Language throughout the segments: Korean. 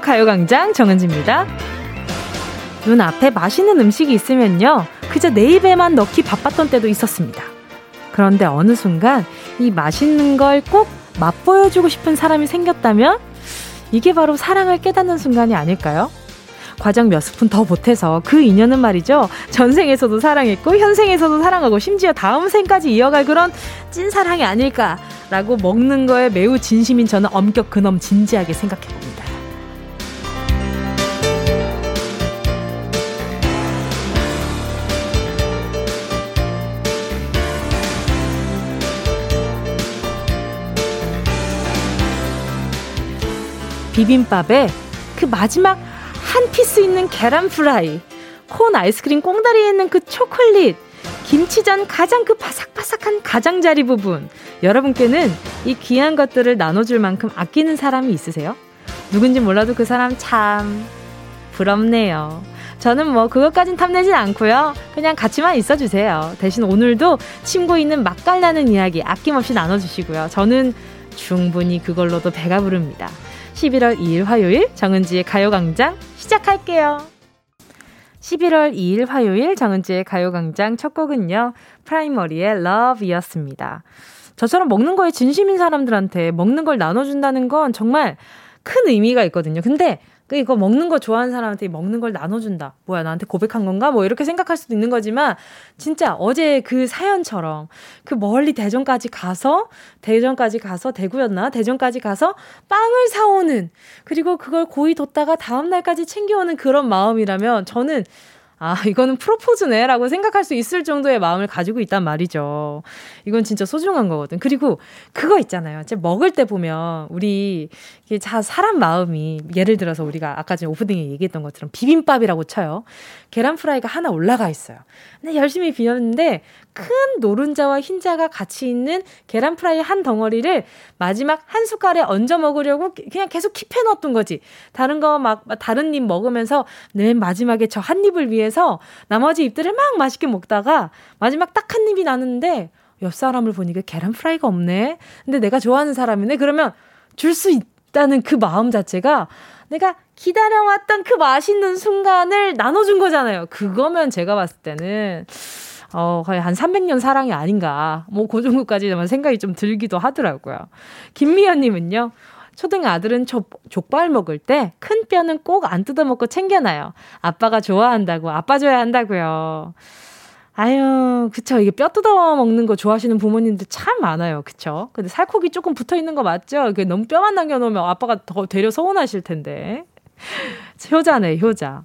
가요광장 정은지입니다. 눈앞에 맛있는 음식이 있으면요. 그저 내 입에만 넣기 바빴던 때도 있었습니다. 그런데 어느 순간 이 맛있는 걸 꼭 맛보여주고 싶은 사람이 생겼다면 이게 바로 사랑을 깨닫는 순간이 아닐까요? 과정 몇 스푼 더 보태서 그 인연은 말이죠. 전생에서도 사랑했고 현생에서도 사랑하고 심지어 다음 생까지 이어갈 그런 찐사랑이 아닐까라고 먹는 거에 매우 진심인 저는 엄격 근엄 진지하게 생각해 봅니다. 비빔밥에 그 마지막 한 piece 있는 계란 프라이, 콘 아이스크림 꽁다리에 있는 그 초콜릿, 김치전 가장 그 바삭바삭한 가장자리 부분. 여러분께는 이 귀한 것들을 나눠줄 만큼 아끼는 사람이 있으세요? 누군지 몰라도 그 사람 참 부럽네요. 저는 뭐 그것까진 탐내진 않고요. 그냥 같이만 있어주세요. 대신 오늘도 친구 있는 맛깔나는 이야기 아낌없이 나눠주시고요. 저는 충분히 그걸로도 배가 부릅니다. 11월 2일 화요일 정은지의 가요광장 시작할게요. 11월 2일 화요일 정은지의 가요광장 첫 곡은요. 프라이머리의 Love이었습니다. 저처럼 먹는 거에 진심인 사람들한테 먹는 걸 나눠준다는 건 정말 큰 의미가 있거든요. 근데 그 이거 먹는 거 좋아하는 사람한테 먹는 걸 나눠준다. 뭐야, 나한테 고백한 건가? 뭐 이렇게 생각할 수도 있는 거지만, 진짜 어제 그 사연처럼 그 멀리 대전까지 가서, 대전까지 가서, 대구였나? 대전까지 가서 빵을 사오는, 그리고 그걸 고이 뒀다가 다음날까지 챙겨오는 그런 마음이라면 저는 아, 이거는 프로포즈네 라고 생각할 수 있을 정도의 마음을 가지고 있단 말이죠. 이건 진짜 소중한 거거든. 그리고 그거 있잖아요. 이제 먹을 때 보면 우리 이게 자 사람 마음이 예를 들어서 우리가 아까 전에 오프닝에 얘기했던 것처럼 비빔밥이라고 쳐요. 계란 프라이가 하나 올라가 있어요. 근데 열심히 비웠는데 큰 노른자와 흰자가 같이 있는 계란 프라이 한 덩어리를 마지막 한 숟갈에 얹어 먹으려고 그냥 계속 keep해 놨던 거지. 다른 거 막 다른 입 먹으면서 맨 마지막에 저 한 입을 위해서 나머지 입들을 막 맛있게 먹다가 마지막 딱 한 입이 남는데 옆 사람을 보니까 계란 프라이가 없네. 근데 내가 좋아하는 사람이네. 그러면 줄 수 있다는 그 마음 자체가 내가 기다려왔던 그 맛있는 순간을 나눠준 거잖아요. 그거면 제가 봤을 때는 어, 거의 한 300년 사랑이 아닌가. 뭐, 그 정도까지 생각이 좀 들기도 하더라고요. 김미연님은요, 초등 아들은 족, 족발 먹을 때 큰 뼈는 꼭 안 뜯어먹고 챙겨놔요. 아빠가 좋아한다고, 아빠 줘야 한다고요. 아유, 그쵸. 이게 뼈 뜯어 먹는 거 좋아하시는 부모님들 참 많아요. 그쵸. 근데 살코기 조금 붙어 있는 거 맞죠? 그 너무 뼈만 남겨놓으면 아빠가 더 되려 서운하실 텐데. 효자네, 효자.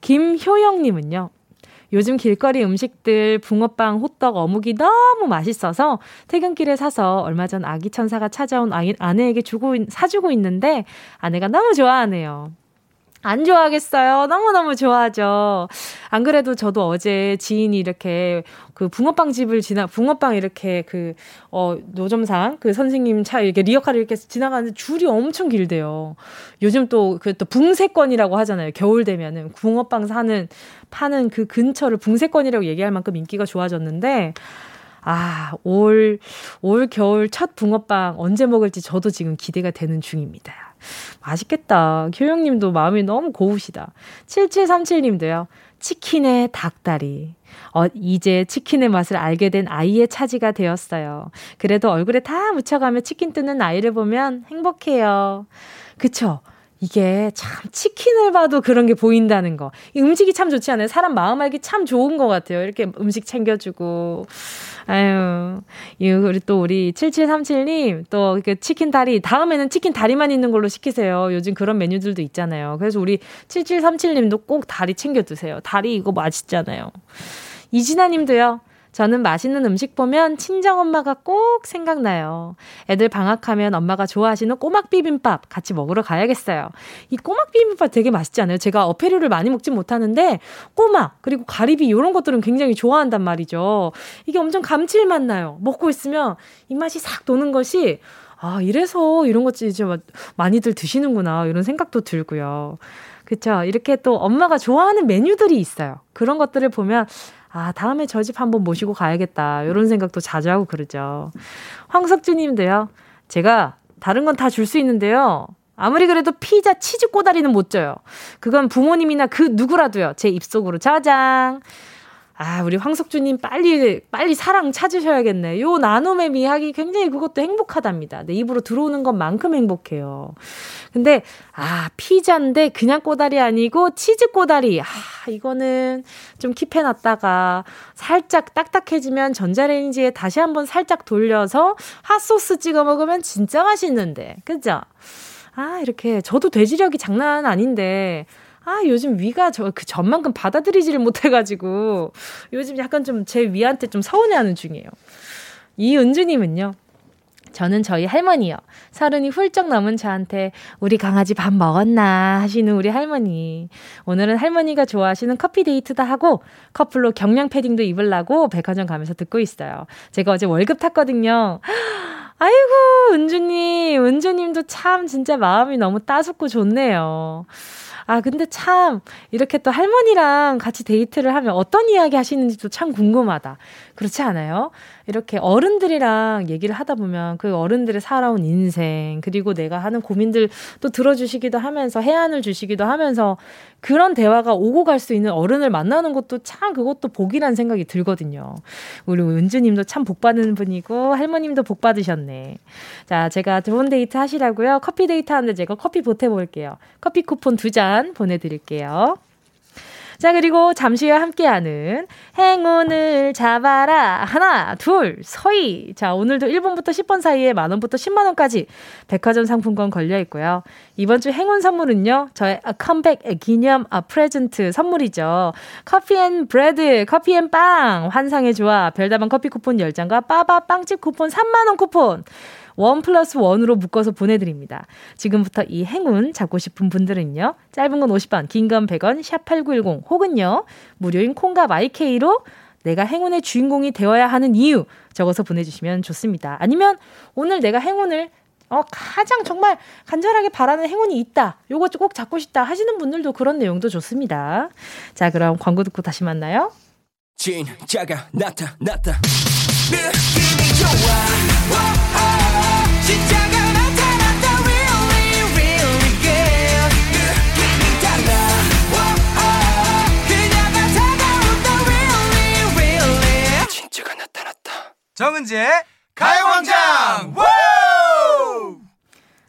김효영님은요. 요즘 길거리 음식들 붕어빵, 호떡, 어묵이 너무 맛있어서 퇴근길에 사서 얼마 전 아기 천사가 찾아온 아내에게 주고 사주고 있는데 아내가 너무 좋아하네요. 안 좋아하겠어요. 너무너무 좋아하죠. 안 그래도 저도 어제 지인이 이렇게 그 붕어빵 집을 지나, 붕어빵 이렇게 그, 어, 노점상 그 선생님 차 이렇게 리어카를 이렇게 지나가는데 줄이 엄청 길대요. 요즘 또 그 또 붕세권이라고 하잖아요. 겨울 되면은 붕어빵 사는, 파는 그 근처를 붕세권이라고 얘기할 만큼 인기가 좋아졌는데, 아, 올, 올 겨울 첫 붕어빵 언제 먹을지 저도 지금 기대가 되는 중입니다. 맛있겠다. 효영님도 마음이 너무 고우시다. 7737님도요. 치킨의 닭다리. 어, 이제 치킨의 맛을 알게 된 아이의 차지가 되었어요. 그래도 얼굴에 다 묻혀가며 치킨 뜯는 아이를 보면 행복해요. 그쵸? 이게 참 치킨을 봐도 그런 게 보인다는 거. 이 음식이 참 좋지 않아요? 사람 마음 알기 참 좋은 것 같아요. 이렇게 음식 챙겨주고. 아유, 우리 또 우리 7737님, 또 그 치킨 다리, 다음에는 치킨 다리만 있는 걸로 시키세요. 요즘 그런 메뉴들도 있잖아요. 그래서 우리 7737님도 꼭 다리 챙겨 드세요. 다리 이거 맛있잖아요. 이진아 님도요. 저는 맛있는 음식 보면 친정엄마가 꼭 생각나요. 애들 방학하면 엄마가 좋아하시는 꼬막 비빔밥 같이 먹으러 가야겠어요. 이 꼬막 비빔밥 되게 맛있지 않아요? 제가 어패류를 많이 먹진 못하는데 꼬막 그리고 가리비 이런 것들은 굉장히 좋아한단 말이죠. 이게 엄청 감칠맛 나요. 먹고 있으면 입맛이 싹 도는 것이 아, 이래서 이런 것 이제 많이들 드시는구나. 이런 생각도 들고요. 그쵸. 이렇게 또 엄마가 좋아하는 메뉴들이 있어요. 그런 것들을 보면 아, 다음에 저 집 한번 모시고 가야겠다. 이런 생각도 자주 하고 그러죠. 황석주 님도요. 제가 다른 건 다 줄 수 있는데요. 아무리 그래도 피자 치즈 꼬다리는 못 져요. 그건 부모님이나 그 누구라도요. 제 입속으로 자장. 아, 우리 황석주님 빨리, 빨리 사랑 찾으셔야겠네. 요 나눔의 미학이 굉장히 그것도 행복하답니다. 내 입으로 들어오는 것만큼 행복해요. 근데, 아, 피자인데 그냥 꼬다리 아니고 치즈 꼬다리. 아, 이거는 좀 킵해놨다가 살짝 딱딱해지면 전자레인지에 다시 한번 살짝 돌려서 핫소스 찍어 먹으면 진짜 맛있는데. 그죠? 아, 이렇게 저도 돼지력이 장난 아닌데 아, 요즘 위가 저, 그 전만큼 받아들이지를 못해가지고, 요즘 약간 좀 제 위한테 좀 서운해하는 중이에요. 이은주님은요, 저는 저희 할머니요. 서른이 훌쩍 넘은 저한테 우리 강아지 밥 먹었나 하시는 우리 할머니. 오늘은 할머니가 좋아하시는 커피 데이트도 하고 커플로 경량 패딩도 입으려고 백화점 가면서 듣고 있어요. 제가 어제 월급 탔거든요. 아이고, 은주님, 은주님도 참 진짜 마음이 너무 따숩고 좋네요. 아, 근데 참, 이렇게 또 할머니랑 같이 데이트를 하면 어떤 이야기 하시는지도 참 궁금하다. 그렇지 않아요? 이렇게 어른들이랑 얘기를 하다 보면 그 어른들의 살아온 인생, 그리고 내가 하는 고민들 또 들어주시기도 하면서 혜안을 주시기도 하면서 그런 대화가 오고 갈 수 있는 어른을 만나는 것도 참 그것도 복이라는 생각이 들거든요. 우리 은주님도 참 복 받는 분이고 할머님도 복 받으셨네. 자, 제가 좋은 데이트 하시라고요. 커피 데이트 하는데 제가 커피 보태볼게요. 커피 쿠폰 두 잔 보내드릴게요. 자, 그리고 잠시 후에 함께하는 행운을 잡아라. 하나, 둘, 서희. 자, 오늘도 1번부터 10번 사이에 만원부터 10만원까지 백화점 상품권 걸려 있고요. 이번 주 행운 선물은요, 저의 컴백 기념 present 선물이죠. 커피 and bread, 커피 and 빵, 환상의 조합, 별다방 커피 쿠폰 10장과 빠바 빵집 쿠폰 3만원 쿠폰. one plus one으로 묶어서 보내드립니다. 지금부터 이 행운 잡고 싶은 분들은요. 짧은 건 50원, 긴 건 100원, 샵8910 혹은요. 무료인 콩과 My K로 내가 행운의 주인공이 되어야 하는 이유 적어서 보내주시면 좋습니다. 아니면 오늘 내가 행운을 어, 가장 정말 간절하게 바라는 행운이 있다. 요거 꼭 잡고 싶다 하시는 분들도 그런 내용도 좋습니다. 자, 그럼 광고 듣고 다시 만나요. 진짜가 나타났다. 느낌이 좋아. 정은지의 가요광장!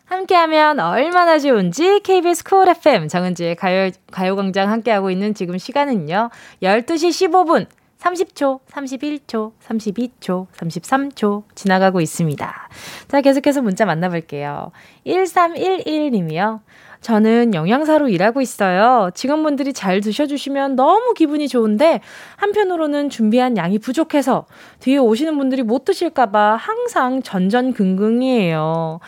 함께하면 얼마나 좋은지 KBS 쿨 FM 정은지의 가요, 가요광장 함께하고 있는 지금 시간은요 12시 15분 30초, 31초, 32초, 33초 지나가고 있습니다. 자, 계속해서 문자 만나볼게요. 1311님이요. 저는 영양사로 일하고 있어요. 직원분들이 잘 드셔주시면 너무 기분이 좋은데, 한편으로는 준비한 양이 부족해서 뒤에 오시는 분들이 못 드실까봐 항상 전전긍긍이에요.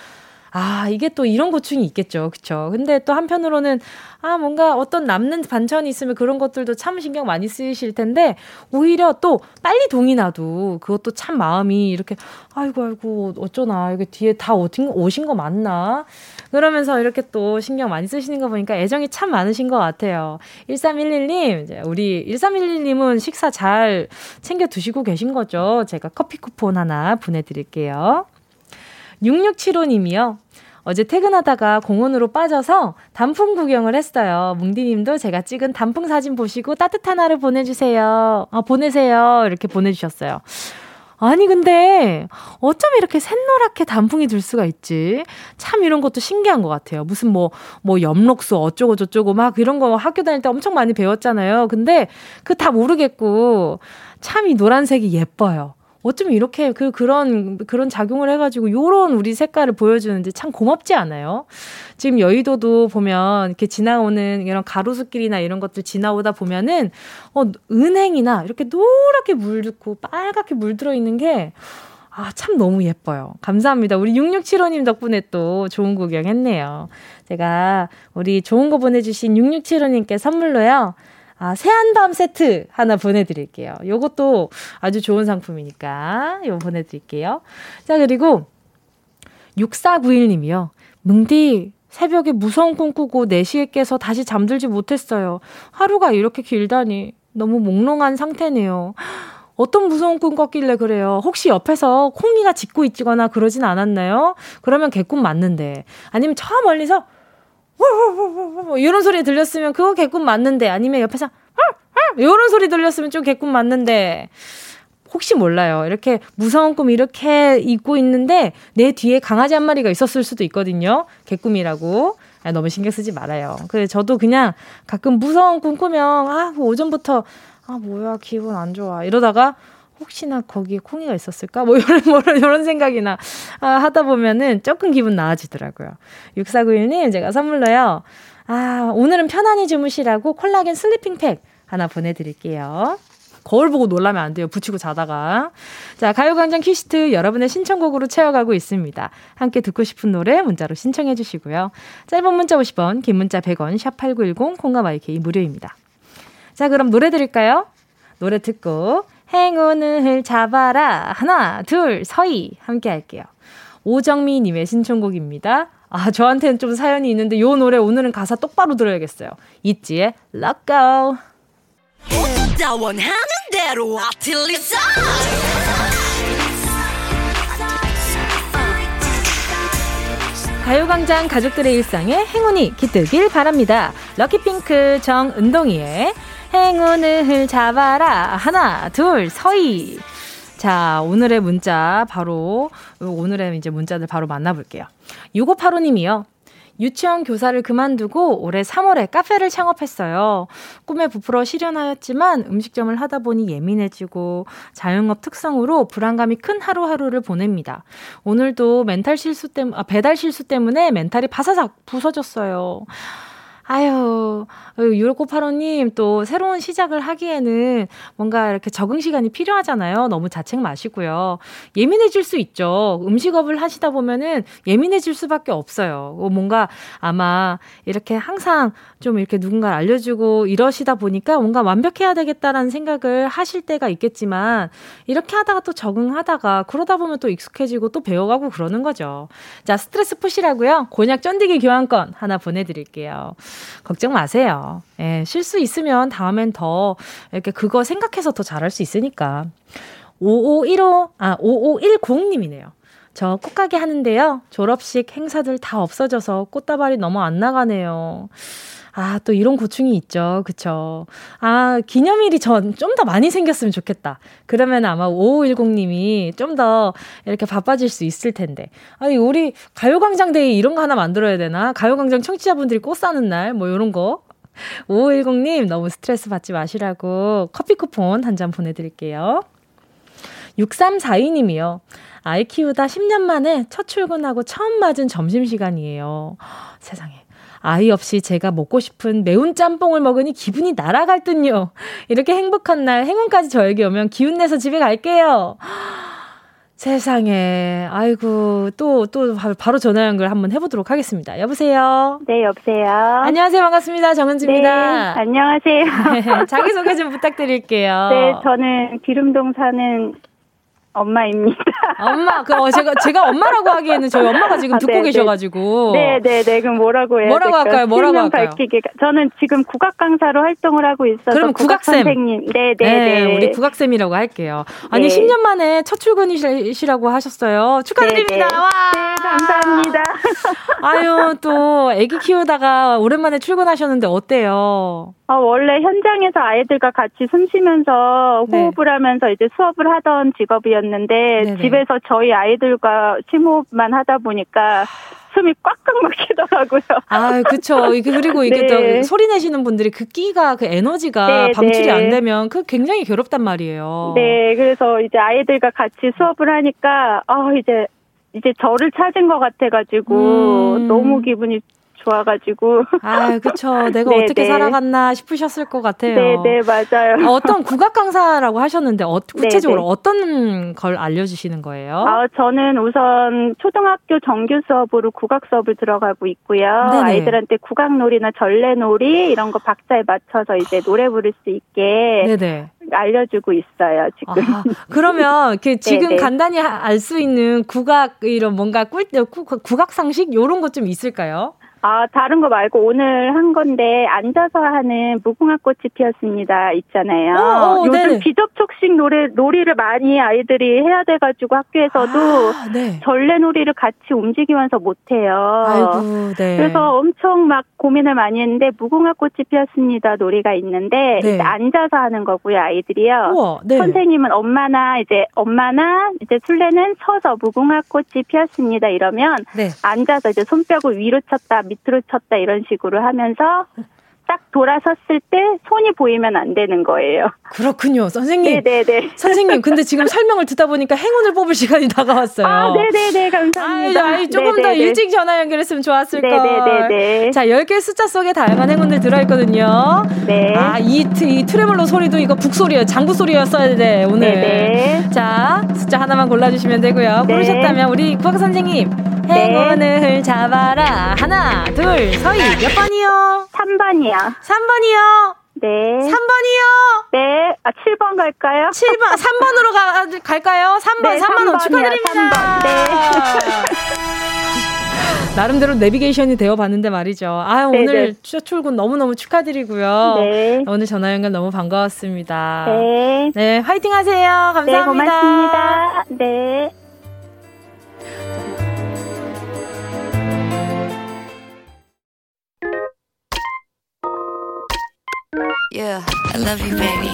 아, 이게 또 이런 고충이 있겠죠. 그쵸. 근데 또 한편으로는, 아, 뭔가 어떤 남는 반찬이 있으면 그런 것들도 참 신경 많이 쓰이실 텐데, 오히려 또 빨리 동이 나도 그것도 참 마음이 이렇게, 아이고, 아이고, 어쩌나. 이게 뒤에 다 오신, 거 맞나? 그러면서 이렇게 또 신경 많이 쓰시는 거 보니까 애정이 참 많으신 것 같아요. 1311님, 우리 1311님은 식사 잘 챙겨 드시고 계신 거죠? 제가 커피 쿠폰 하나 보내드릴게요. 6675님이요. 어제 퇴근하다가 공원으로 빠져서 단풍 구경을 했어요. 뭉디님도 제가 찍은 단풍 사진 보시고 따뜻한 하루 보내주세요. 아, 보내세요. 이렇게 보내주셨어요. 아니, 근데 어쩜 이렇게 샛노랗게 단풍이 들 수가 있지? 참 이런 것도 신기한 것 같아요. 무슨 뭐, 뭐, 엽록수 어쩌고 저쩌고 막 이런 거 학교 다닐 때 엄청 많이 배웠잖아요. 근데 그 다 모르겠고 참 이 노란색이 예뻐요. 어쩌면 이렇게 그 그런 그런 작용을 해가지고 요런 우리 색깔을 보여주는데 참 고맙지 않아요? 지금 여의도도 보면 이렇게 지나오는 이런 가로수길이나 이런 것들 지나오다 보면은 어 은행이나 이렇게 노랗게 물들고 빨갛게 물들어 있는 게 아, 참 너무 예뻐요. 감사합니다. 우리 6675님 덕분에 또 좋은 구경 했네요. 제가 우리 좋은 거 보내주신 6675님께 선물로요. 아, 새한밤 세트 하나 보내드릴게요. 요것도 아주 좋은 상품이니까 요거 보내드릴게요. 자, 그리고 6491님이요. 뭉디, 새벽에 무서운 꿈 꾸고 4시에 깨서 다시 잠들지 못했어요. 하루가 이렇게 길다니 너무 몽롱한 상태네요. 어떤 무서운 꿈 꿨길래 그래요? 혹시 옆에서 콩이가 짖고 있거나 그러진 않았나요? 그러면 개꿈 맞는데. 아니면 저 멀리서 이런 소리 들렸으면 그거 개꿈 맞는데. 아니면 옆에서 이런 소리 들렸으면 좀 개꿈 맞는데. 혹시 몰라요. 이렇게 무서운 꿈 이렇게 잊고 있는데 내 뒤에 강아지 한 마리가 있었을 수도 있거든요. 개꿈이라고. 아, 너무 신경 쓰지 말아요. 그래 저도 그냥 가끔 무서운 꿈 꾸면 아뭐 오전부터 아 뭐야 기분 안 좋아 이러다가 혹시나 거기에 콩이가 있었을까? 뭐 이런, 뭐 이런 생각이나 아, 하다 보면은 조금 기분 나아지더라고요. 6491님, 제가 선물로요. 아, 오늘은 편안히 주무시라고 콜라겐 sleeping 팩 하나 보내드릴게요. 거울 보고 놀라면 안 돼요. 붙이고 자다가. 자, 가요광장 request 여러분의 신청곡으로 채워가고 있습니다. 함께 듣고 싶은 노래 문자로 신청해 주시고요. 짧은 문자 50원, 긴 문자 100원, 샵8910, 콩과 My K 무료입니다. 자, 그럼 노래 들을까요? 노래 듣고 행운을 잡아라. 하나, 둘, 서희. 함께 할게요. 오정미 님의 신청곡입니다. 아, 저한테는 좀 사연이 있는데 요 노래 오늘은 가사 똑바로 들어야겠어요. 있지의 Let Go. 가요광장 가족들의 일상에 행운이 깃들길 바랍니다. 럭키핑크 정은동이의 행운을 잡아라. 하나, 둘, 서희. 자, 오늘의 문자 바로, 오늘의 이제 문자들 바로 만나볼게요. 6585 님이요. 유치원 교사를 그만두고 올해 3월에 카페를 창업했어요. 꿈에 부풀어 실현하였지만 음식점을 하다 보니 예민해지고 자영업 특성으로 불안감이 큰 하루하루를 보냅니다. 오늘도 멘탈 실수 때문에, 아, 배달 실수 때문에 멘탈이 바사삭 부서졌어요. 아유, 유로코파로님 또 새로운 시작을 하기에는 뭔가 이렇게 적응 시간이 필요하잖아요. 너무 자책 마시고요. 예민해질 수 있죠. 음식업을 하시다 보면은 예민해질 수밖에 없어요. 뭐 뭔가 아마 이렇게 항상 좀 이렇게 누군가를 알려주고 이러시다 보니까 뭔가 완벽해야 되겠다라는 생각을 하실 때가 있겠지만 이렇게 하다가 또 적응하다가 그러다 보면 또 익숙해지고 또 배워가고 그러는 거죠. 자, 스트레스 푸시라고요. 곤약 쫀디기 교환권 하나 보내드릴게요. 걱정 마세요. 예, 실수 있으면 다음엔 더 이렇게 그거 생각해서 더 잘할 수 있으니까. 5515, 아, 5510님이네요. 저 꽃가게 하는데요. 졸업식 행사들 다 없어져서 꽃다발이 너무 안 나가네요. 아, 또 이런 고충이 있죠. 그쵸. 아, 기념일이 전 좀 더 많이 생겼으면 좋겠다. 그러면 아마 5510님이 좀 더 이렇게 바빠질 수 있을 텐데. 아니, 우리 가요광장데이 이런 거 하나 만들어야 되나? 가요광장 청취자분들이 꽃 사는 날, 뭐 이런 거. 5510님, 너무 스트레스 받지 마시라고 커피 쿠폰 한 잔 보내드릴게요. 6342님이요. 아이 키우다 10년 만에 첫 출근하고 처음 맞은 점심시간이에요. 세상에. 아이 없이 제가 먹고 싶은 매운 짬뽕을 먹으니 기분이 날아갈 듯요. 이렇게 행복한 날 행운까지 저에게 오면 기운 내서 집에 갈게요. 세상에. 아이고, 또, 또, 바로 전화 연결 한번 해보도록 하겠습니다. 여보세요? 네, 여보세요? 안녕하세요. 반갑습니다. 정은지입니다. 네, 안녕하세요. 자기소개 좀 부탁드릴게요. 네, 저는 기름동 사는 엄마입니다. 엄마, 그, 어, 제가, 제가 엄마라고 하기에는 저희 엄마가 지금 아, 듣고 네, 네. 계셔가지고. 네, 네, 네. 그럼 뭐라고 해요? 뭐라고 할까요? 뭐라고 할까요? 밝히기. 저는 지금 국악 강사로 활동을 하고 있어서. 그럼 국악쌤. 선생님. 네, 네, 네, 네. 우리 국악쌤이라고 할게요. 아니, 네. 10년 만에 첫 출근이시라고 하셨어요. 축하드립니다. 네, 네. 와. 네, 감사합니다. 아유, 또, 아기 키우다가 오랜만에 출근하셨는데 어때요? 어, 원래 현장에서 아이들과 같이 숨 쉬면서 네. 호흡을 네. 하면서 이제 수업을 하던 직업이었는데 네네. 집에서 저희 아이들과 심호흡만 하다 보니까 숨이 꽉꽉 막히더라고요. 아, 그쵸. 그리고 이게 네. 또 소리 내시는 분들이 그 끼가, 그 에너지가 네, 방출이 네. 안 되면 그 굉장히 괴롭단 말이에요. 네, 그래서 이제 아이들과 같이 수업을 하니까, 아, 이제, 이제 저를 찾은 것 같아가지고, 음. 너무 기분이 좋아가지고. 아, 그쵸. 내가 네, 어떻게 네. 살아갔나 싶으셨을 것 같아요. 네, 네, 맞아요. 아, 어떤 국악 강사라고 하셨는데, 어, 구체적으로 네, 네. 어떤 걸 알려주시는 거예요? 아, 저는 우선 초등학교 정규 수업으로 국악 수업을 들어가고 있고요. 아이들한테 국악놀이나 전래놀이 이런 거 박자에 맞춰서 이제 노래 부를 수 있게 네네. 알려주고 있어요, 지금. 아, 그러면 그 지금 간단히 알 수 있는 국악 이런 뭔가 꿀 국악 상식 요런 것 좀 있을까요? 아, 다른 거 말고 오늘 한 건데 앉아서 하는 무궁화 꽃이 피었습니다 있잖아요. 오, 어, 오, 어, 요즘 네네. 비접촉식 노래 놀이를 많이 아이들이 해야 돼 가지고 학교에서도 아, 네. 전래 놀이를 같이 움직이면서 못 해요. 아이고, 네. 그래서 엄청 막 고민을 많이 했는데 무궁화 꽃이 피었습니다 놀이가 있는데 네. 앉아서 하는 거고요, 아이들이요. 우와, 네. 선생님은 엄마나 이제 엄마나 이제 술래는 서서 무궁화 꽃이 피었습니다 이러면 네. 앉아서 이제 손뼉을 위로 쳤다 밑으로 쳤다 이런 식으로 하면서 딱 돌아섰을 때 손이 보이면 안 되는 거예요. 그렇군요, 선생님. 네네네. 선생님, 근데 지금 설명을 듣다 보니까 행운을 뽑을 시간이 다가왔어요. 아, 네네네, 감사합니다. 아이, 아이 조금 네네네. 더 일찍 전화 연결했으면 좋았을 걸. 네네네. 자, 10개 숫자 속에 다양한 행운들 들어있거든요. 네. 아, 이, 이 트레몰로 소리도 이거 북소리예요. 장구 소리였어야 돼, 오늘. 네네. 자, 숫자 하나만 골라주시면 되고요. 네. 고르셨다면 우리 국악 선생님. 네. 행운을 잡아라. 하나, 둘, 서희. 몇 번이요? 3번이요. 3번이요. 네. 3번이요? 네. 아, 7번 갈까요? 7번, 3번으로 가, 갈까요? 3번, 네, 3번 3번이요, 축하드립니다. 3번. 네. 나름대로 내비게이션이 되어 봤는데 말이죠. 아, 네네. 오늘 첫 출근 너무너무 축하드리고요. 네. 오늘 전화 연결 너무 반가웠습니다. 네. 네, 화이팅 하세요. 감사합니다. 네, 고맙습니다. 네. Yeah, I love you, baby.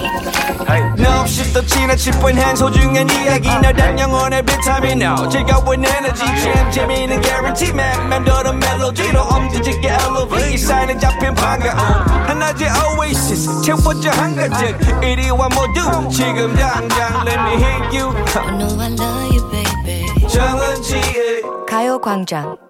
No, 없이 또 지나칠 뻔한 소중한 이야기. 너란 영혼의 비타민 O 즐거운 에너지. 참 재미있는 guarantee man. 맴도는 멜로디로 엄지짓게 elevate 사인에 잡힌 반가움 하나의 oasis. 채워져 한가득 이리와 모두. 지금 당장 let me hit you. I know I love you, baby. 정은지의 가요광장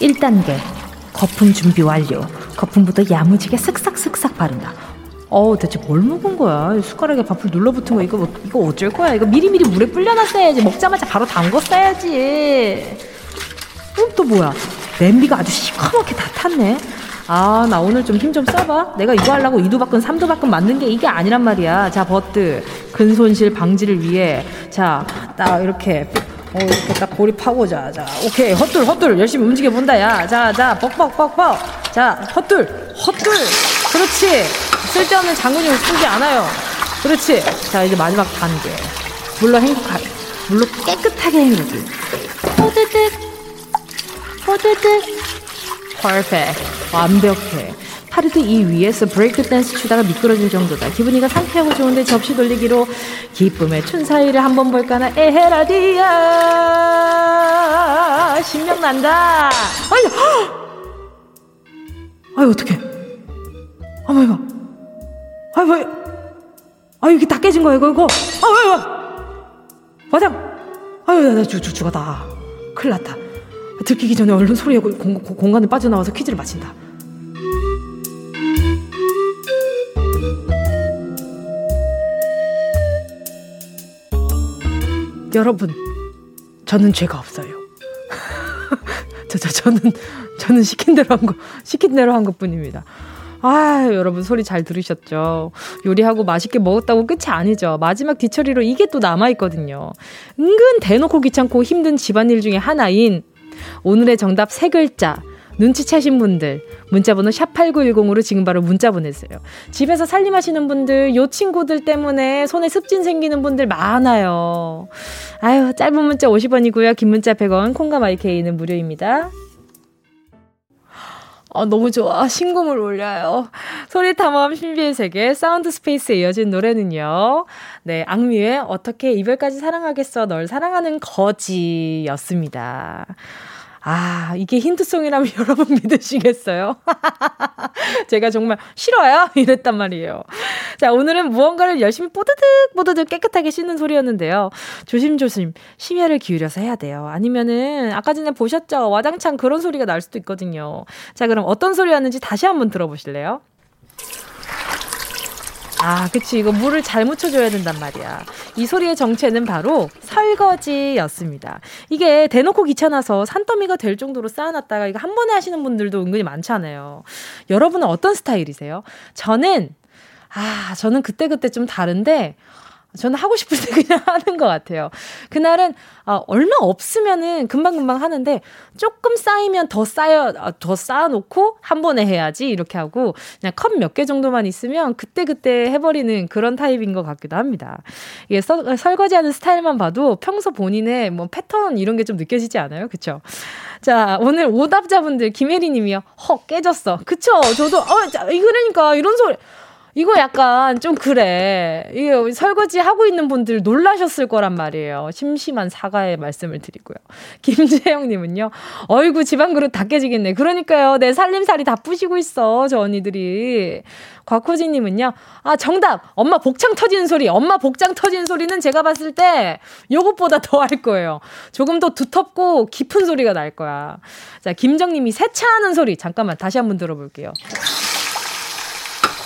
1단계. 거품 준비 완료. 거품부터 야무지게 쓱싹쓱싹 바른다. 어 대체 뭘 먹은 거야? 숟가락에 밥풀 눌러붙은 거 이거 뭐, 이거 어쩔 거야? 이거 미리미리 물에 불려놨어야지. 먹자마자 바로 담궜어야지. 음, 또 뭐야? 냄비가 아주 시커멓게 다 탔네. 아, 나 오늘 좀 힘좀 써봐. 내가 이거 하려고 이두박근, 삼두박근 만든 게 이게 아니란 말이야. 자, 버트. 근손실 방지를 위해. 자, 나 이렇게 어, 이렇게 딱 고립하고, 자, 자, 오케이. 헛둘, 헛둘. 열심히 움직여본다, 야. 자, 자, 뻑뻑, 뻑뻑. 자, 헛둘, 헛둘. 그렇지. 쓸데없는 장군이 쓰지 않아요. 그렇지. 자, 이제 마지막 단계. 물로 행복하게. 물로 깨끗하게 헹구기. 호드득. 호드득. 퍼펙트. 완벽해. 하루도 이 위에서 브레이크 댄스 추다가 미끄러질 정도다. 기분이가 상쾌하고 좋은데 접시 돌리기로 기쁨의 춘사위를 한번 볼까나 에헤라디야 신명 난다. 아니, 아유 어떡해. 어머 이거. 아유 뭐. 아유 이게 다 깨진 거야 이거 이거. 아유 아유. 과장. 아유 나 죽, 죽, 죽었다. 큰일 났다. 들키기 전에 얼른 소리에 공, 공, 공간을 빠져나와서 퀴즈를 마친다. 여러분, 저는 죄가 없어요. 저, 저, 저는, 저는 시킨 대로 한 거, 시킨 대로 한 것 뿐입니다. 아, 여러분 소리 잘 들으셨죠? 요리하고 맛있게 먹었다고 끝이 아니죠. 마지막 뒤처리로 이게 또 남아있거든요. 은근 대놓고 귀찮고 힘든 집안일 중에 하나인 오늘의 정답 세 글자. 눈치채신 분들 문자번호 샵8910으로 지금 바로 문자 보내세요. 집에서 살림하시는 분들 요 친구들 때문에 손에 습진 생기는 분들 많아요. 아유 짧은 문자 50원이고요. 긴 문자 100원 콩과 My K는 무료입니다. 아, 너무 좋아. 심금을 울려요. 소리 탐험 신비의 세계 sound space에 이어진 노래는요. 네, 악뮤의 어떻게 이별까지 사랑하겠어 널 사랑하는 거지였습니다. 아, 이게 힌트송이라면 여러분 믿으시겠어요? 제가 정말 싫어요? 이랬단 말이에요. 자, 오늘은 무언가를 열심히 뽀드득 뽀드득 깨끗하게 씻는 소리였는데요. 조심조심 심혈을 기울여서 해야 돼요. 아니면은 아까 전에 보셨죠? 와장창 그런 소리가 날 수도 있거든요. 자, 그럼 어떤 소리였는지 다시 한번 들어보실래요? 아, 그치. 이거 물을 잘 묻혀줘야 된단 말이야. 이 소리의 정체는 바로 설거지였습니다. 이게 대놓고 귀찮아서 산더미가 될 정도로 쌓아놨다가 이거 한 번에 하시는 분들도 은근히 많잖아요. 여러분은 어떤 스타일이세요? 저는, 아, 저는 그때그때 좀 다른데, 저는 하고 싶을 때 그냥 하는 것 같아요. 그날은 어, 얼마 없으면은 금방금방 하는데 조금 쌓이면 더 쌓여 어, 더 쌓아놓고 한 번에 해야지 이렇게 하고 그냥 컵 몇 개 정도만 있으면 그때 그때 해버리는 그런 타입인 것 같기도 합니다. 이게 서, 설거지하는 스타일만 봐도 평소 본인의 뭐 패턴 이런 게 좀 느껴지지 않아요, 그렇죠? 자 오늘 오답자분들 김혜리님이요. 헉 깨졌어. 그쵸? 저도 어 자, 이그러니까 이런 소리. 이거 약간 좀 그래. 이게 설거지 하고 있는 분들 놀라셨을 거란 말이에요. 심심한 사과의 말씀을 드리고요. 김재영님은요, 어이구, 집안 그릇 다 깨지겠네. 그러니까요, 내 살림살이 다 부시고 있어, 저 언니들이. 곽호진님은요, 아, 정답! 엄마 복창 터지는 소리. 엄마 복장 터지는 소리는 제가 봤을 때 요것보다 더 할 거예요. 조금 더 두텁고 깊은 소리가 날 거야. 자, 김정님이 세차하는 소리. 잠깐만, 다시 한번 들어볼게요.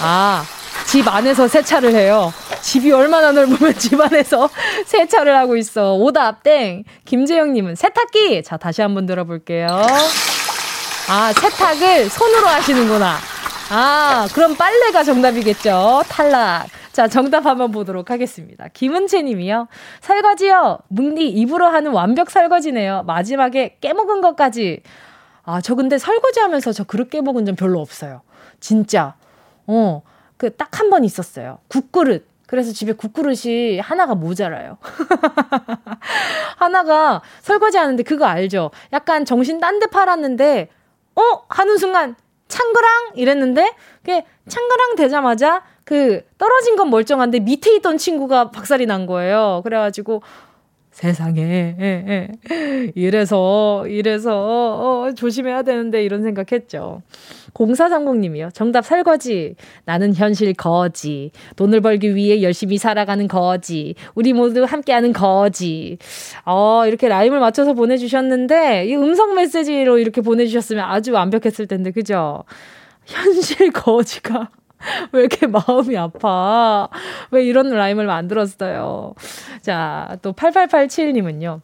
아, 집 안에서 세차를 해요. 집이 얼마나 넓으면 집 안에서 세차를 하고 있어. 오답 땡. 김재영님은 세탁기. 자, 다시 한번 들어볼게요. 아, 세탁을 손으로 하시는구나. 아, 그럼 빨래가 정답이겠죠. 탈락. 자, 정답 한번 보도록 하겠습니다. 김은채 님이요. 설거지요. 묵니 입으로 하는 완벽 설거지네요. 마지막에 깨먹은 것까지. 아, 저 근데 설거지 하면서 저 그릇 깨먹은 점 별로 없어요. 진짜. 어, 그 딱 한 번 있었어요. 국그릇. 그래서 집에 국그릇이 하나가 모자라요. 하나가 설거지 하는데 그거 알죠? 약간 정신 딴 데 팔았는데, 어? 하는 순간, 창그랑? 이랬는데, 그게 창그랑 되자마자 그 떨어진 건 멀쩡한데 밑에 있던 친구가 박살이 난 거예요. 그래가지고, 세상에, 예, 예. 이래서, 이래서, 어, 조심해야 되는데, 이런 생각했죠. 0430님이요. 정답 설거지. 나는 현실 거지. 돈을 벌기 위해 열심히 살아가는 거지. 우리 모두 함께하는 거지. 어, 이렇게 라임을 맞춰서 보내주셨는데, 이 음성 메시지로 이렇게 보내주셨으면 아주 완벽했을 텐데, 그죠? 현실 거지가. 왜 이렇게 마음이 아파? 왜 이런 라임을 만들었어요? 자, 또 8887님은요.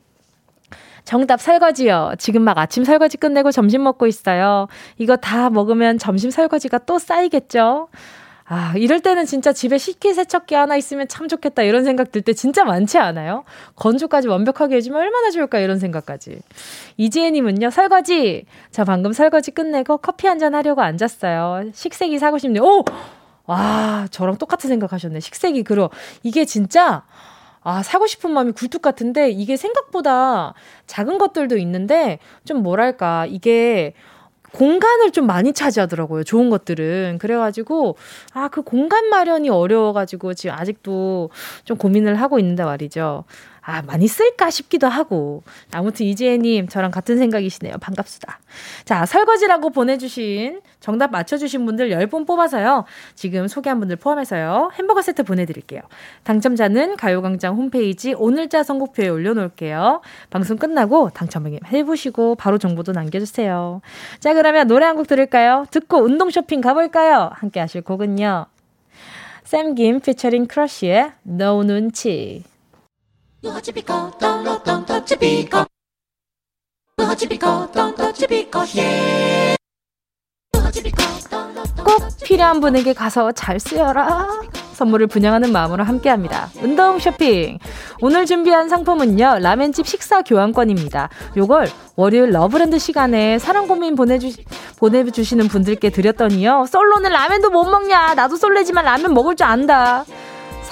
정답 설거지요. 지금 막 아침 설거지 끝내고 점심 먹고 있어요. 이거 다 먹으면 점심 설거지가 또 쌓이겠죠? 아, 이럴 때는 진짜 집에 식기세척기 하나 있으면 참 좋겠다 이런 생각 들 때 진짜 많지 않아요? 건조까지 완벽하게 해주면 얼마나 좋을까 이런 생각까지. 이지혜님은요, 설거지! 저 방금 설거지 끝내고 커피 한 잔 하려고 앉았어요. 식세기 사고 싶네요. 오! 와, 저랑 똑같은 생각 하셨네. 식세기, 그러. 이게 진짜, 아, 사고 싶은 마음이 굴뚝 같은데, 이게 생각보다 작은 것들도 있는데, 좀 뭐랄까, 이게 공간을 좀 많이 차지하더라고요. 좋은 것들은. 그래가지고, 아, 그 공간 마련이 어려워가지고 지금 아직도 좀 고민을 하고 있는데 말이죠. 아, 많이 쓸까 싶기도 하고. 아무튼 이지혜님, 저랑 같은 생각이시네요. 반갑습니다. 자, 설거지라고 보내주신, 정답 맞춰주신 분들 10분 뽑아서요. 지금 소개한 분들 포함해서요. 햄버거 세트 보내드릴게요. 당첨자는 가요광장 홈페이지 오늘자 선곡표에 올려놓을게요. 방송 끝나고 당첨 해보시고 바로 정보도 남겨주세요. 자, 그러면 노래 한 곡 들을까요? 듣고 운동 쇼핑 가볼까요? 함께 하실 곡은요. 샘김 피처링 크러쉬의 No 눈치. 꼭 필요한 분에게 가서 잘 쓰여라. 선물을 분양하는 마음으로 함께합니다. 운동 쇼핑. 오늘 준비한 상품은요. 라멘집 식사 교환권입니다. 요걸 월요일 love land 시간에 사랑 고민 보내주 보내주시는 분들께 드렸더니요. 솔로는 라면도 못 먹냐? 나도 솔로지만 라면 먹을 줄 안다.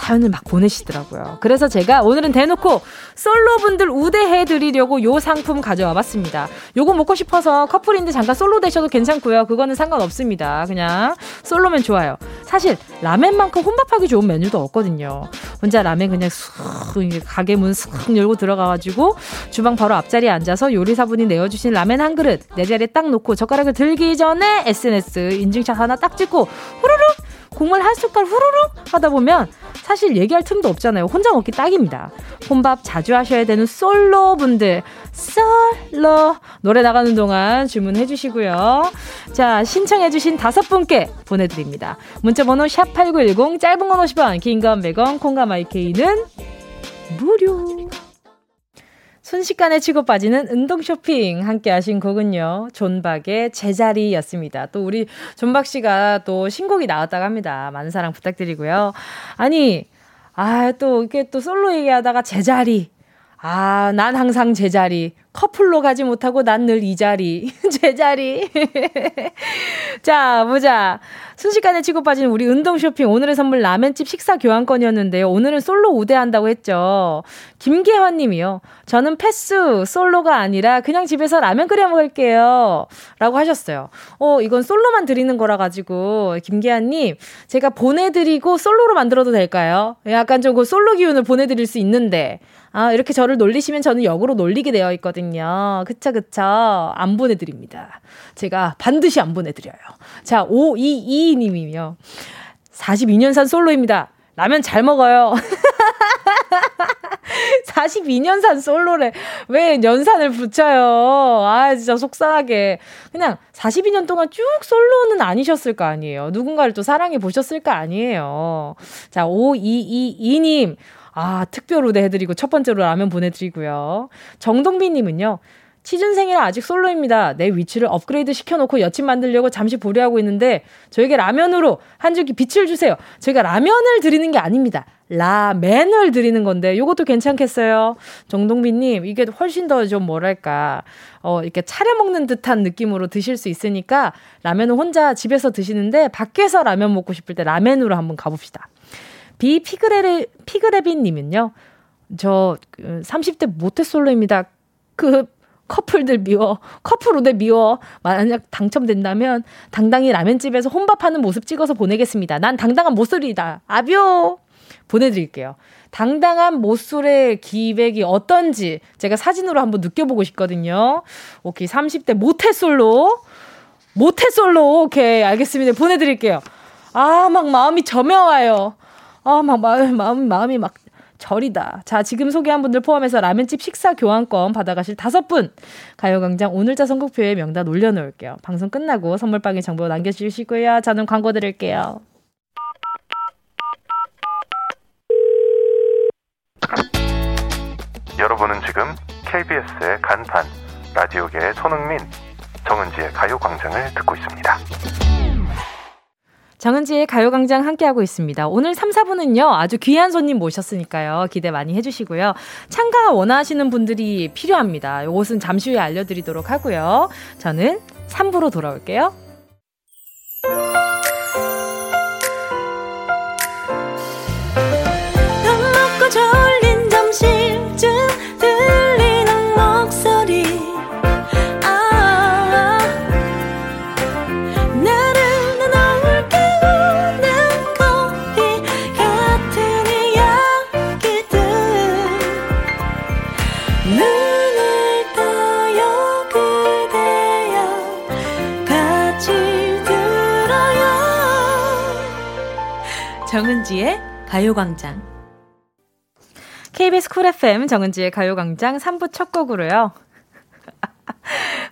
사연을 막 보내시더라고요. 그래서 제가 오늘은 대놓고 솔로분들 우대해 드리려고 요 상품 가져와 봤습니다. 요거 먹고 싶어서 커플인데 잠깐 솔로 되셔도 괜찮고요. 그거는 상관없습니다. 그냥 솔로면 좋아요. 사실 라멘만큼 혼밥하기 좋은 메뉴도 없거든요. 혼자 라멘 그냥 쑥 가게 문 쑥 열고 들어가 가지고 주방 바로 앞자리에 앉아서 요리사분이 내어 주신 라멘 한 그릇 내 자리에 딱 놓고 젓가락을 들기 전에 SNS 인증샷 하나 딱 찍고 후루룩 국물 한 숟갈 후루룩 하다 보면 사실 얘기할 틈도 없잖아요. 혼자 먹기 딱입니다. 혼밥 자주 하셔야 되는 솔로 분들, 솔로 노래 나가는 동안 주문해 주시고요. 자, 신청해 주신 다섯 분께 보내드립니다. 문자번호 샵8910 짧은 건 50원, 긴 건 100원, 콩과 My K는 무료. 순식간에 치고 빠지는 운동 쇼핑 함께 하신 곡은요. 존박의 제자리였습니다. 또 우리 존박 씨가 또 신곡이 나왔다고 합니다. 많은 사랑 부탁드리고요. 아니, 아, 또 이렇게 또 솔로 얘기하다가 제자리. 아, 난 항상 제자리. 커플로 가지 못하고 난 늘 이 자리. 제자리. 자, 보자. 순식간에 치고 빠진 우리 운동 쇼핑. 오늘의 선물 라멘집 식사 교환권이었는데요. 오늘은 솔로 우대한다고 했죠. 김계환 님이요. 저는 패스, 솔로가 아니라 그냥 집에서 라면 끓여 먹을게요. 라고 하셨어요. 어, 이건 솔로만 드리는 거라 가지고, 김계환 님, 제가 보내드리고 솔로로 만들어도 될까요? 약간 좀그 솔로 기운을 보내드릴 수 있는데. 아, 이렇게 저를 놀리시면 저는 역으로 놀리게 되어 있거든요. 그쵸, 그쵸. 안 보내드립니다. 제가 반드시 안 보내드려요. 자, 5222님이요. 42년산 솔로입니다. 라면 잘 먹어요. 42년산 솔로래. 왜 연산을 붙여요? 아, 진짜 속상하게. 그냥 42년 동안 쭉 솔로는 아니셨을 거 아니에요. 누군가를 또 사랑해 보셨을 거 아니에요. 자, 5222님. 아, 특별 우대 해드리고 첫 번째로 라면 보내드리고요. 정동빈님은요. 취준생이라 아직 솔로입니다. 내 위치를 업그레이드 시켜놓고 여친 만들려고 잠시 보류하고 있는데 저에게 라면으로 한 줄기 빛을 주세요. 저희가 라면을 드리는 게 아닙니다. 라멘을 드리는 건데 요것도 괜찮겠어요. 정동빈님 이게 훨씬 더 좀 뭐랄까 어 이렇게 차려 먹는 듯한 느낌으로 드실 수 있으니까 라면은 혼자 집에서 드시는데 밖에서 라면 먹고 싶을 때 라멘으로 한번 가봅시다. 비 피그레 피그레빈 님은요. 저 30대 그 모태솔로입니다. 그 커플들 미워. 커플 우대 미워. 만약 당첨된다면 당당히 라면집에서 혼밥하는 모습 찍어서 보내겠습니다. 난 당당한 모쏠이다. 아뷰! 보내드릴게요. 당당한 모쏠의 기백이 어떤지 제가 사진으로 한번 느껴보고 싶거든요. 오케이. 30대 모태솔로. 모태솔로. 오케이. 알겠습니다. 보내드릴게요. 아, 막 마음이 저며와요. 아, 막 마음, 마음, 마음이 막 절이다. 자, 지금 소개한 분들 포함해서 라면집 식사 교환권 받아가실 다섯 분. 가요광장 오늘자 선곡표에 명단 올려놓을게요. 방송 끝나고 선물방에 정보 남겨주시고요. 저는 광고 드릴게요. 여러분은 지금 KBS의 간판, 라디오계의 손흥민, 정은지의 가요광장을 듣고 있습니다. 정은지의 가요광장 함께하고 있습니다. 오늘 3, 4분은요, 아주 귀한 손님 모셨으니까요. 기대 많이 해주시고요. 참가 원하시는 분들이 필요합니다. 이것은 잠시 후에 알려드리도록 하고요. 저는 3부로 돌아올게요. 정은지의 가요광장. KBS Cool FM 정은지의 가요광장 3부 첫 곡으로요.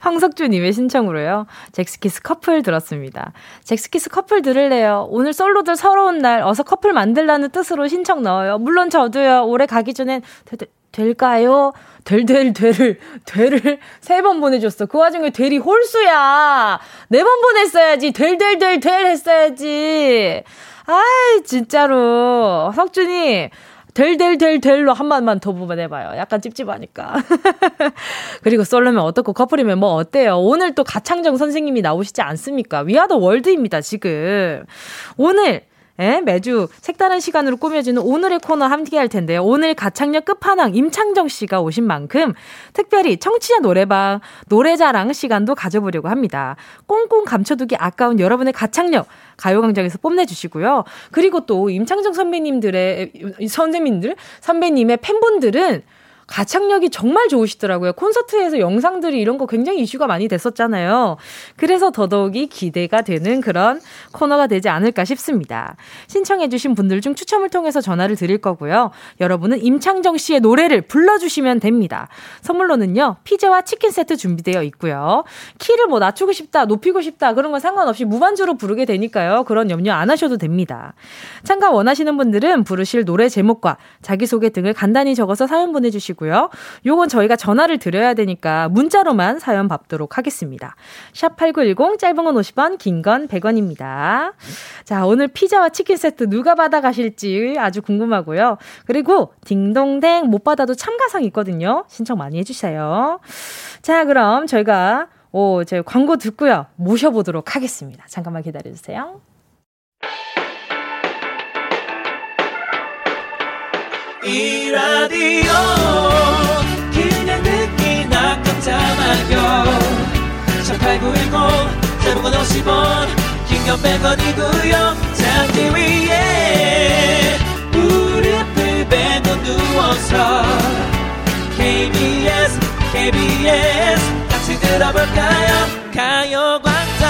황석주님의 신청으로요. 젝스키스 커플 들었습니다. 젝스키스 커플 들을래요. 오늘 솔로들 서러운 날 어서 커플 만들라는 뜻으로 신청 넣어요. 물론 저도요. 올해 가기 전엔 되, 되, 될까요? 될, 될, 될을, 될을 세 번 보내줬어. 그 와중에 될이 홀수야. 네 번 보냈어야지. 될, 될, 될, 될 했어야지. 아이, 진짜로. 석준이, 될로 한 번만 더 보내봐요. 약간 찝찝하니까. 그리고 솔로면 어떻고 커플이면 뭐 어때요? 오늘 또 가창정 선생님이 나오시지 않습니까? 위아더 월드입니다, 지금. 오늘, 예, 매주 색다른 시간으로 꾸며지는 오늘의 코너 함께 할 텐데요. 오늘 가창력 끝판왕 임창정 씨가 오신 만큼 특별히 청취자 노래방, 노래자랑 시간도 가져보려고 합니다. 꽁꽁 감춰두기 아까운 여러분의 가창력 가요광장에서 뽐내주시고요. 그리고 또 임창정 선배님들의 선생님들 선배님의 팬분들은 가창력이 정말 좋으시더라고요. 콘서트에서 영상들이 이런 거 굉장히 이슈가 많이 됐었잖아요. 그래서 더더욱이 기대가 되는 그런 코너가 되지 않을까 싶습니다. 신청해주신 분들 중 추첨을 통해서 전화를 드릴 거고요. 여러분은 임창정 씨의 노래를 불러주시면 됩니다. 선물로는요, 피자와 치킨 세트 준비되어 있고요. 키를 뭐 낮추고 싶다, 높이고 싶다, 그런 건 상관없이 무반주로 부르게 되니까요. 그런 염려 안 하셔도 됩니다. 참가 원하시는 분들은 부르실 노래 제목과 자기소개 등을 간단히 적어서 사연 보내주시고 주시고요. 요건 저희가 전화를 드려야 되니까 문자로만 사연 받도록 하겠습니다. 샵8910 짧은 건 50원, 긴 건 100원입니다. 자, 오늘 피자와 치킨 세트 누가 받아가실지 아주 궁금하고요. 그리고 딩동댕 못 받아도 참가상 있거든요. 신청 많이 해주세요. 자, 그럼 저희가 오, 제 광고 듣고요. 모셔보도록 하겠습니다. 잠깐만 기다려주세요. 이 라디오 그냥 듣기나 깜짝마요 18910 대목원 50원 긴건 100원이고요. 잠기 위에 무릎을 베고 누워서 KBS KBS 같이 들어볼까요? 가요광장.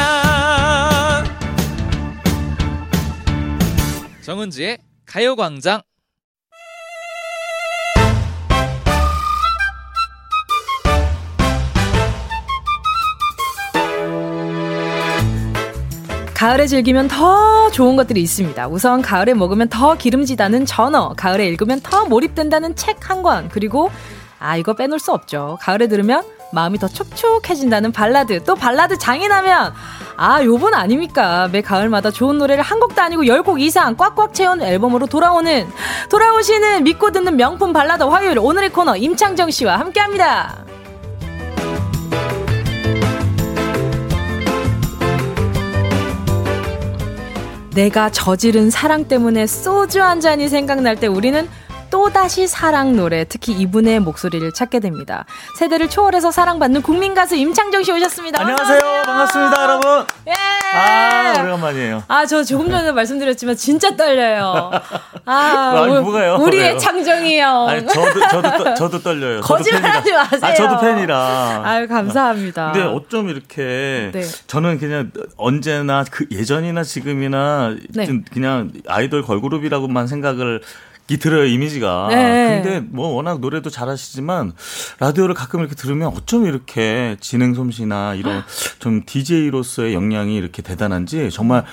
정은지의 가요광장 가을에 즐기면 더 좋은 것들이 있습니다. 우선 가을에 먹으면 더 기름지다는 전어, 가을에 읽으면 더 몰입된다는 책 한 권, 그리고 아 이거 빼놓을 수 없죠. 가을에 들으면 마음이 더 촉촉해진다는 발라드, 또 발라드 장인하면 아 요 분 아닙니까? 매 가을마다 좋은 노래를 한 곡도 아니고 열 곡 이상 꽉꽉 채운 앨범으로 돌아오는 돌아오시는 믿고 듣는 명품 발라드 화요일 오늘의 코너 임창정 씨와 함께 합니다. 내가 저지른 사랑 때문에 소주 한 잔이 생각날 때 우리는 또다시 사랑 노래, 특히 이분의 목소리를 찾게 됩니다. 세대를 초월해서 사랑받는 국민 가수 임창정 씨 오셨습니다. 안녕하세요. 반갑습니다, 여러분. 예. 아, 오래간만이에요. 아, 저 조금 전에 말씀드렸지만 진짜 떨려요. 아, 아니, 우, 뭐가요? 우리의 왜요? 창정이 형. 아니, 저도, 저도, 저도 떨려요. 거짓말하지 마세요. 아, 저도 팬이라. 아유, 감사합니다. 근데 어쩜 이렇게 네. 저는 그냥 언제나 그 예전이나 지금이나 네. 그냥 아이돌 걸그룹이라고만 생각을 이 들어요 이미지가. 네. 근데 뭐 워낙 노래도 잘하시지만 라디오를 가끔 이렇게 들으면 어쩜 이렇게 진행 솜씨나 이런 좀 DJ로서의 역량이 이렇게 대단한지 정말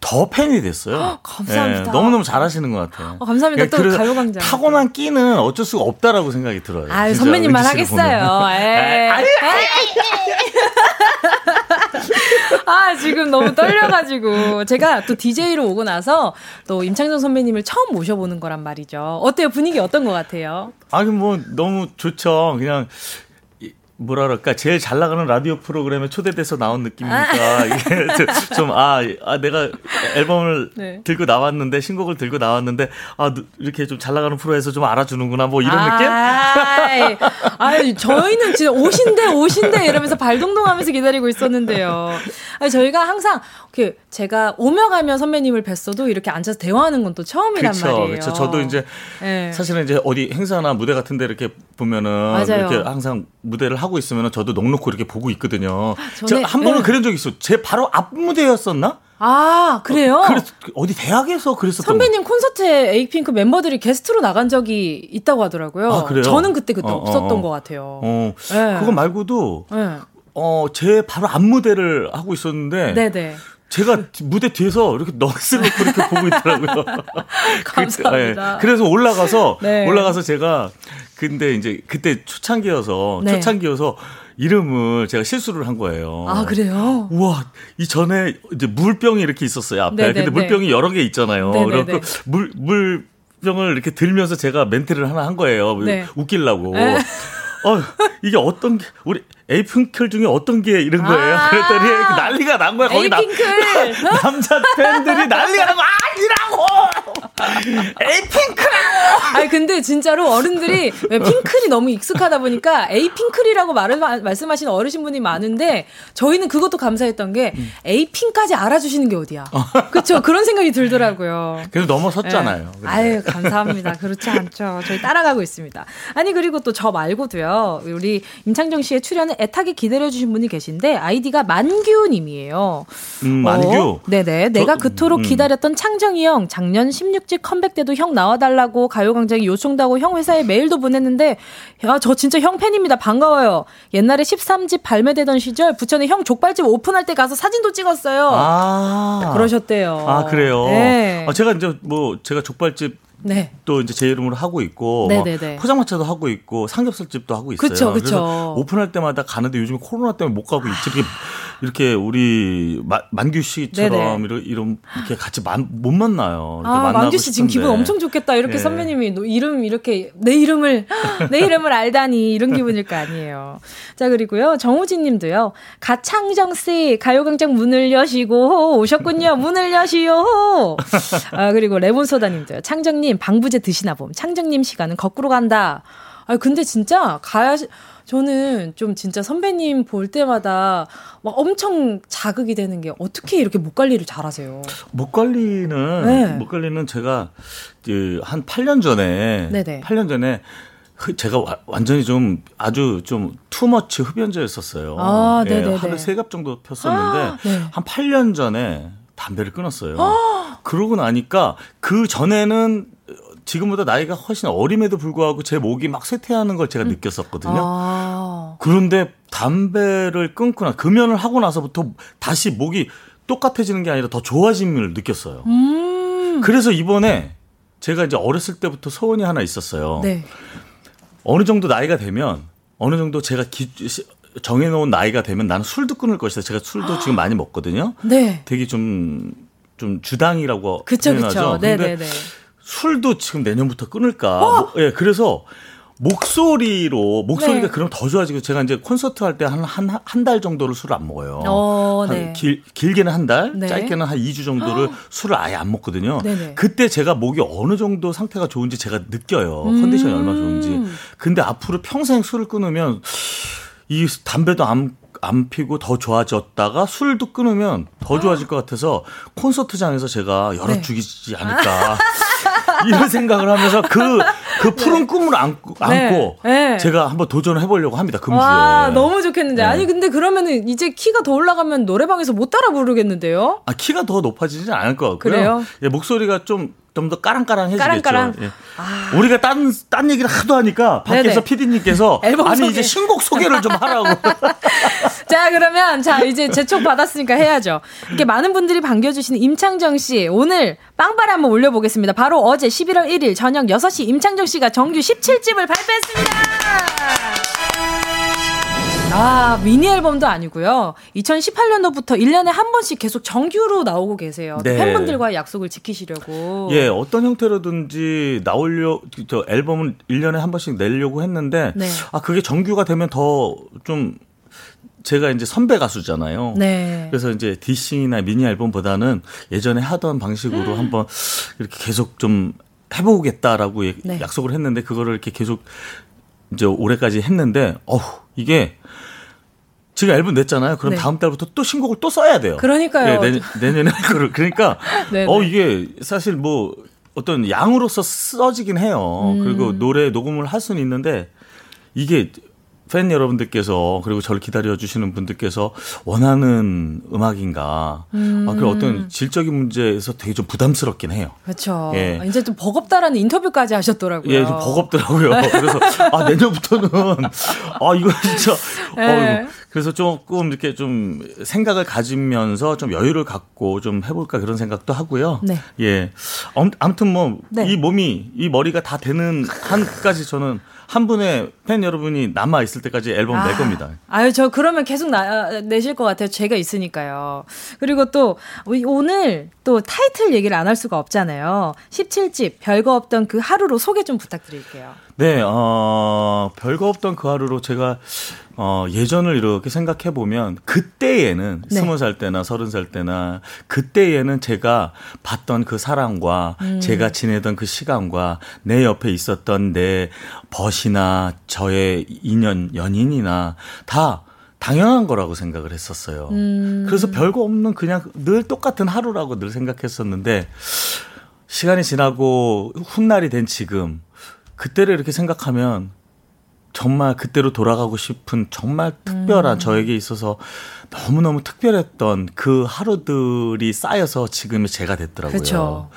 더 팬이 됐어요. 감사합니다. 네, 너무너무 잘하시는 것 같아요. 어, 감사합니다. 또 가요광장. 타고난 끼는 어쩔 수가 없다라고 생각이 들어요. 아 선배님만 하겠어요. 에이. 아, 지금 너무 떨려가지고. 제가 또 DJ로 오고 나서 또 임창정 선배님을 처음 모셔보는 거란 말이죠. 어때요? 분위기 어떤 것 같아요? 아니, 뭐, 너무 좋죠. 그냥 그럴까 제일 잘 나가는 라디오 프로그램에 초대돼서 나온 느낌이니까 아. 이게 좀아 아, 내가 앨범을 네. 들고 나왔는데 신곡을 들고 나왔는데 아 이렇게 좀 잘 나가는 프로에서 좀 알아주는구나 뭐 이런 아, 느낌? 아 저희는 진짜 오신대 오신대 이러면서 발동동하면서 기다리고 있었는데요. 아니, 저희가 항상 그 제가 오며 가며 선배님을 뵀어도 이렇게 앉아서 대화하는 건 또 처음이란 그쵸, 말이에요. 그렇죠. 저도 이제 네. 사실은 이제 어디 행사나 무대 같은데 이렇게 보면은 맞아요. 이렇게 항상 무대를 하고 있으면 저도 넉넉히 이렇게 보고 있거든요. 저한 번은 네. 그런 적이 있어. 제 바로 앞 무대였었나? 아, 그래요? 어, 그래서 어디 대학에서 그랬었던 선배님 콘서트에 에이핑크 멤버들이 게스트로 나간 적이 있다고 하더라고요. 아, 그래요? 저는 그때 그때 어, 없었던 어, 것 같아요. 어. 네. 그거 말고도 네. 어, 제 바로 앞 무대를 하고 있었는데 네네. 제가 무대 뒤에서 이렇게 넋을 놓고 이렇게 보고 있더라고요. 감사합니다. 그, 네. 래서 올라가서 네. 올라가서 제가 근데 이제 그때 초창기여서 네. 초창기여서 이름을 제가 실수를 한 거예요. 아, 그래요? 우와, 이 전에 이제 물병이 이렇게 있었어요, 앞에. 네네네. 근데 물병이 여러 개 있잖아요. 그래서 물, 물병을 이렇게 들면서 제가 멘트를 하나 한 거예요. 네. 웃기려고. 어, 이게 어떤 게, 우리 에이핑클 중에 어떤 게 이런 거예요? 아~ 그랬더니 난리가 난 거야. 거기 나, 남자 팬들이 난리가 나고, 아니라고! 에이핑크라고! 아니, 근데 진짜로 어른들이 핑클이 너무 익숙하다 보니까 에이핑클이라고 말을, 말씀하시는 어르신분이 많은데 저희는 그것도 감사했던 게 음. 에이핑까지 알아주시는 게 어디야. 그렇죠. 그런 생각이 들더라고요. 그래서 넘어섰잖아요. 네. 아유, 감사합니다. 그렇지 않죠. 저희 따라가고 있습니다. 아니, 그리고 또 저 말고도요. 우리 임창정 씨의 출연을 애타게 기다려주신 분이 계신데 아이디가 만규님이에요. 음, 만규? 어, 네네. 저, 내가 그토록 음. 기다렸던 창정이 형 작년 16집 컴백 때도 형 나와달라고 가요광장에 요청도 하고 형 회사에 메일도 보냈는데 야, 저 진짜 형 팬입니다. 반가워요. 옛날에 13집 발매되던 시절 부천에 형 족발집 오픈할 때 가서 사진도 찍었어요. 아. 그러셨대요. 아, 그래요? 네. 아, 제가 이제 뭐 제가 족발집 네. 또 이제 제 이름으로 하고 있고 뭐 포장마차도 하고 있고 삼겹살집도 하고 있어요. 그쵸, 그쵸. 그래서 오픈할 때마다 가는데 요즘 코로나 때문에 못 가고 있지. 이렇게 우리 마, 만규 씨처럼 이런, 이런 이렇게 같이 만, 못 만나요. 아, 만규 씨 지금 기분 엄청 좋겠다. 이렇게 예. 선배님이 이름 이렇게 내 이름을 내 이름을 알다니 이런 기분일 거 아니에요. 자 그리고요 정우진 님도요. 가창정 씨 가요광장 문을 여시고 오셨군요. 문을 여시오. 아 그리고 레몬소다 님도요. 창정님 방부제 드시나 봄. 창정님 시간은 거꾸로 간다. 아 근데 진짜 가야 저는 좀 진짜 선배님 볼 때마다 막 엄청 자극이 되는 게 어떻게 이렇게 목 관리를 잘하세요? 목 관리는 네. 목 관리는 제가 그한 8년 전에 네네. 8년 전에 제가 완전히 좀 아주 좀 투머치 흡연자였었어요. 아, 예, 하루 세갑 정도 폈었는데 아, 네. 한 8년 전에 담배를 끊었어요. 아. 그러고 나니까 그 전에는 지금보다 나이가 훨씬 어림에도 불구하고 제 목이 막 쇠퇴하는 걸 제가 음. 느꼈었거든요. 아. 그런데 담배를 끊거나 금연을 하고 나서부터 다시 목이 똑같아지는 게 아니라 더 좋아짐을 느꼈어요. 음. 그래서 이번에 제가 이제 어렸을 때부터 소원이 하나 있었어요. 네. 어느 정도 나이가 되면 어느 정도 제가 기, 정해놓은 나이가 되면 나는 술도 끊을 것이다. 제가 술도 지금 많이 먹거든요. 네. 되게 좀, 좀 주당이라고 그쵸, 표현하죠. 그쵸. 네, 네, 네. 술도 지금 내년부터 끊을까. 어? 뭐, 예, 그래서 목소리로 목소리가 네. 그럼 더 좋아지고 제가 이제 콘서트 할 때 한 한 한 달 정도를 술을 안 먹어요. 어, 네. 길 길게는 한 달, 네. 짧게는 한 2주 정도를 술을 아예 안 먹거든요. 네네. 그때 제가 목이 어느 정도 상태가 좋은지 제가 느껴요. 음. 컨디션이 얼마나 좋은지. 근데 앞으로 평생 술을 끊으면 이 담배도 안, 안 피고 더 좋아졌다가 술도 끊으면 더 좋아질 것 같아서 콘서트장에서 제가 열어 네. 죽이지 않을까. 이런 생각을 하면서 그, 그 네. 푸른 네. 꿈을 안고, 안고 네. 제가 한번 도전을 해보려고 합니다. 금주에. 와, 너무 좋겠는데. 네. 아니, 근데 그러면은 이제 키가 더 올라가면 노래방에서 못 따라 부르겠는데요? 아, 키가 더 높아지진 않을 것 같고요. 그래요? 예, 목소리가 좀 좀더 까랑까랑해지겠죠. 까랑까랑. 예. 아. 우리가 딴, 딴 얘기를 하도 하니까 밖에서 피디님께서 아니 소개. 이제 신곡 소개를 좀 하라고. 자 그러면 자 이제 제촉 받았으니까 해야죠. 이렇게 많은 분들이 반겨주시는 임창정 씨 오늘 빵빠레 한번 올려보겠습니다. 바로 어제 11월 1일 저녁 6시 임창정 씨가 정규 17집을 발표했습니다. 아, 미니 앨범도 아니고요. 2018년도부터 1년에 한 번씩 계속 정규로 나오고 계세요. 네. 팬분들과의 약속을 지키시려고. 예, 어떤 형태로든지 나올려 저 앨범은 1년에 한 번씩 내려고 했는데 네. 아, 그게 정규가 되면 더좀 제가 이제 선배 가수잖아요. 네. 그래서 이제 디싱이나 미니 앨범보다는 예전에 하던 방식으로 음. 한번 이렇게 계속 좀 해보겠다라고 네. 약속을 했는데 그거를 이렇게 계속 이제 올해까지 했는데 어우 이게 지금 앨범 냈잖아요. 그럼 네. 다음 달부터 또 신곡을 또 써야 돼요. 그러니까요. 네, 내년, 에 그걸 그러니까 어 이게 사실 뭐 어떤 양으로서 써지긴 해요. 음. 그리고 노래 녹음을 할 수는 있는데 이게 팬 여러분들께서 그리고 저를 기다려 주시는 분들께서 원하는 음악인가 음. 아, 그 어떤 질적인 문제에서 되게 좀 부담스럽긴 해요. 그렇죠. 예. 이제 좀 버겁다라는 인터뷰까지 하셨더라고요. 예, 좀 버겁더라고요. 그래서 아 내년부터는 아 이거 진짜 네. 어, 그래서 조금 이렇게 좀 생각을 가지면서 좀 여유를 갖고 좀 해볼까 그런 생각도 하고요. 네. 예. 아무튼 뭐이 네. 몸이 이 머리가 다 되는 한까지 저는 한 분의 팬 여러분이 남아 있을 때까지 앨범 아, 낼 겁니다. 아유 저 그러면 계속 나, 내실 것 같아요. 제가 있으니까요. 그리고 또 오늘 또 타이틀 얘기를 안 할 수가 없잖아요. 17집 별거 없던 그 하루로 소개 좀 부탁드릴게요. 네, 어, 별거 없던 그 하루로 제가 어, 예전을 이렇게 생각해 보면 그때에는 네. 스무 네. 살 때나 서른 살 때나 그때에는 제가 봤던 그 사랑과 음. 제가 지내던 그 시간과 내 옆에 있었던 내 벗이나 저의 인연 연인이나 다 당연한 거라고 생각을 했었어요. 음. 그래서 별거 없는 그냥 늘 똑같은 하루라고 늘 생각했었는데 시간이 지나고 훗날이 된 지금 그때를 이렇게 생각하면 정말 그때로 돌아가고 싶은 정말 특별한 음. 저에게 있어서 너무너무 특별했던 그 하루들이 쌓여서 지금의 제가 됐더라고요. 그쵸.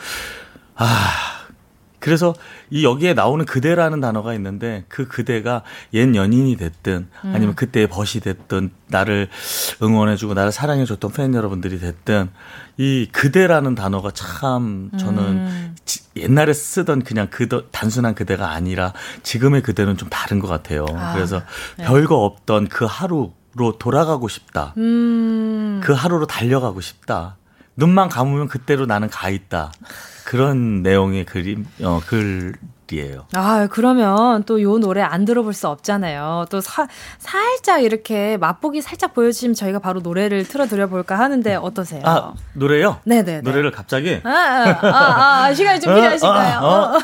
아, 그래서 이 여기에 나오는 그대라는 단어가 있는데 그 그대가 옛 연인이 됐든 아니면 음. 그때의 벗이 됐든 나를 응원해주고 나를 사랑해줬던 팬 여러분들이 됐든 이 그대라는 단어가 참 저는 음. 옛날에 쓰던 그냥 그 단순한 그대가 아니라 지금의 그대는 좀 다른 것 같아요. 아, 그래서 네. 별거 없던 그 하루 로 돌아가고 싶다. 음. 그 하루로 달려가고 싶다. 눈만 감으면 그때로 나는 가 있다. 그런 내용의 그림, 어, 글이에요. 아, 그러면 또 요 노래 안 들어볼 수 없잖아요. 또 사, 살짝 이렇게 맛보기 살짝 보여주시면 저희가 바로 노래를 틀어드려 볼까 하는데 어떠세요? 아, 노래요? 네네. 노래를 갑자기? 아, 아, 아, 아 시간이 좀 어, 필요하신가요? 어, 어,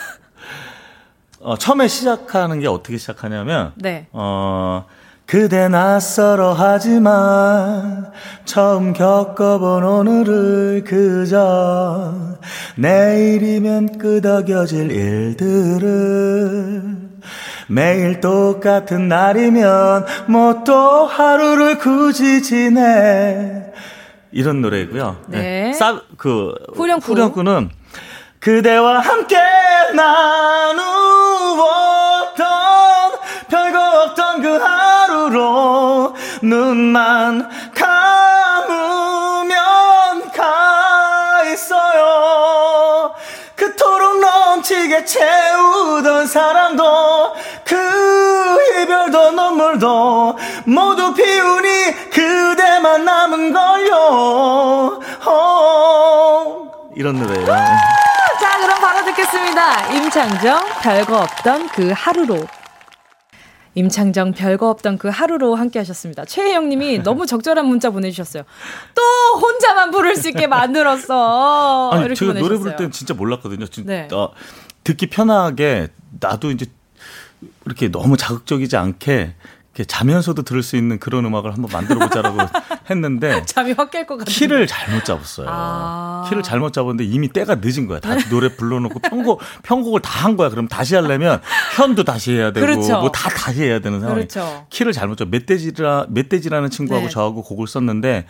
어, 처음에 시작하는 게 어떻게 시작하냐면, 네. 어, 그대 낯설어 하지만 처음 겪어본 오늘을 그저 내일이면 끄덕여질 일들을 매일 똑같은 날이면 뭐 또 하루를 굳이 지내 이런 노래고요. 네. 네. 싸, 그 후렴구. 후렴구는 그대와 함께 없던 그 하루로 눈만 감으면 가 있어요. 그토록 넘치게 채우던 사랑도 그 이별도 눈물도 모두 피우니 그대만 남은 걸요. 어, 이런 노래예요. 자 그럼 바로 듣겠습니다. 임창정 별거 없던 그 하루로 임창정 별거 없던 그 하루로 함께 하셨습니다. 최혜영 님이 너무 적절한 문자 보내주셨어요. 또 혼자만 부를 수 있게 만들었어. 아니, 제가 보내셨어요. 노래 부를 땐 진짜 몰랐거든요. 진짜 네. 어, 듣기 편하게 나도 이제 이렇게 너무 자극적이지 않게 자면서도 들을 수 있는 그런 음악을 한번 만들어 보자라고 했는데 잠이 확 깰 것 같아요. 키를 잘못 잡았어요. 아~ 키를 잘못 잡았는데 이미 때가 늦은 거야. 다 노래 불러놓고 편곡 편곡을 다 한 거야. 그럼 다시 하려면 현도 다시 해야 되고 그렇죠. 뭐다 다시 해야 되는 상황. 그렇죠. 키를 잘못 잡. 멧돼지라 멧돼지라는 친구하고 네. 저하고 곡을 썼는데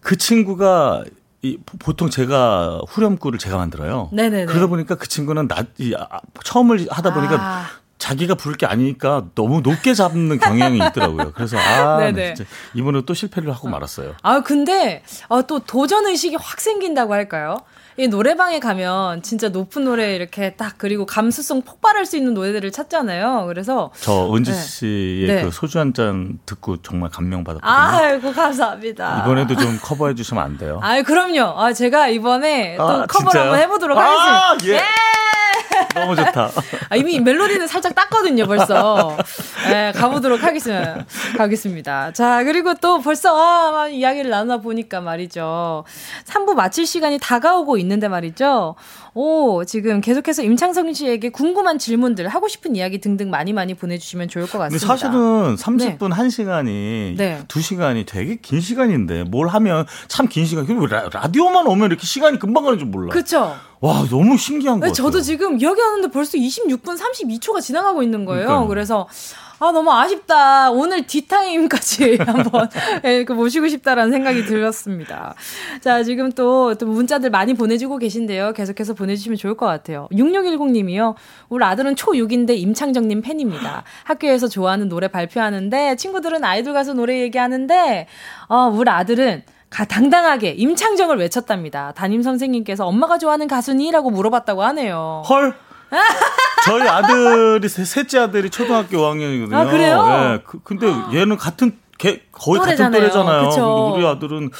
그 친구가 이 보통 제가 후렴구를 제가 만들어요. 네네네. 그러다 보니까 그 친구는 나 이, 아, 처음을 하다 보니까 아. 자기가 부를 게 아니니까 너무 높게 잡는 경향이 있더라고요. 그래서 아. 진짜 이번에 또 실패를 하고 말았어요. 아, 근데 어, 또 도전 의식이 확 생긴다고 할까요? 이 노래방에 가면 진짜 높은 노래 이렇게 딱 그리고 감수성 폭발할 수 있는 노래들을 찾잖아요. 그래서 저 은지 네. 씨의 네. 그 소주 한 잔 듣고 정말 감명 받았거든요. 아이고 감사합니다. 이번에도 좀 커버해 주시면 안 돼요? 아, 그럼요. 아, 제가 이번에 또 아, 커버 를 한번 해보도록 아, 하겠습니다. 예. 예! 너무 좋다. 아, 이미 멜로디는 살짝 땄거든요, 벌써. 네, 가보도록 하겠습니다. 가겠습니다. 자, 그리고 또 벌써, 아, 이야기를 나누다 보니까 말이죠. 3부 마칠 시간이 다가오고 있는데 말이죠. 오, 지금 계속해서 임창성 씨에게 궁금한 질문들, 하고 싶은 이야기 등등 많이 많이 보내주시면 좋을 것 같습니다. 사실은 30분, 네. 1시간이, 네. 2시간이 되게 긴 시간인데, 뭘 하면 참 긴 시간. 라디오만 오면 이렇게 시간이 금방 가는 줄 몰라. 그쵸. 와, 너무 신기한 거 같아요. 저도 지금 여기 왔는데 벌써 26분 32초가 지나가고 있는 거예요. 그러니까요. 그래서 아, 너무 아쉽다. 오늘 뒷타임까지 한번 예, 그 모시고 싶다라는 생각이 들었습니다. 자, 지금 또, 또 문자들 많이 보내주고 계신데요. 계속해서 보내주시면 좋을 것 같아요. 6610님이요. 우리 아들은 초6인데 임창정님 팬입니다. 학교에서 좋아하는 노래 발표하는데 친구들은 아이돌 가수 노래 얘기하는데, 어, 우리 아들은 가, 당당하게 임창정을 외쳤답니다. 담임 선생님께서 엄마가 좋아하는 가수니라고 물어봤다고 하네요. 헐. 저희 아들이 셋째 아들이 초등학교 5학년이거든요. 아 그래요? 네. 그, 근데 얘는 같은 걔 거의 노래잖아요. 같은 또래잖아요. 그쵸? 우리 아들은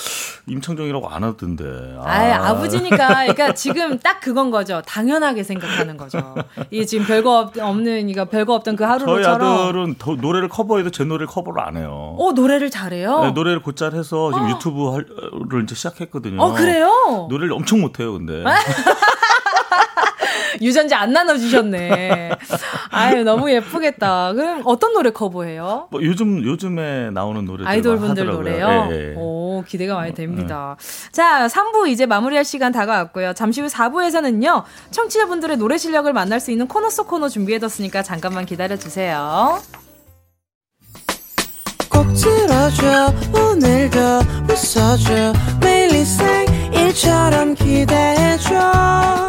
임창정이라고 안 하던데. 아, 아버지니까. 그러니까 지금 딱 그건 거죠. 당연하게 생각하는 거죠. 이게 지금 별거 없 는, 이거 별거 없던 그 하루처럼. 저희 아들은 더 노래를 커버해도 제 노래를 커버를 안 해요. 어, 노래를 잘해요? 네, 노래를 곧잘 해서 지금 어. 유튜브를 이제 시작했거든요. 어, 그래요? 노래를 엄청 못해요, 근데. 유전자 안 나눠주셨네. 아유, 너무 예쁘겠다. 그럼 어떤 노래 커버해요? 뭐 요즘, 요즘에 나오는 노래 아이돌 분들 노래요? 예, 예. 오, 기대가 많이 됩니다. 예. 자, 3부 이제 마무리할 시간 다가왔고요. 잠시 후 4부에서는요, 청취자분들의 노래 실력을 만날 수 있는 코너 속 코너 준비해뒀으니까 잠깐만 기다려주세요. 꼭 들어줘, 오늘도 웃어줘, 매일 생일처럼 기대해줘.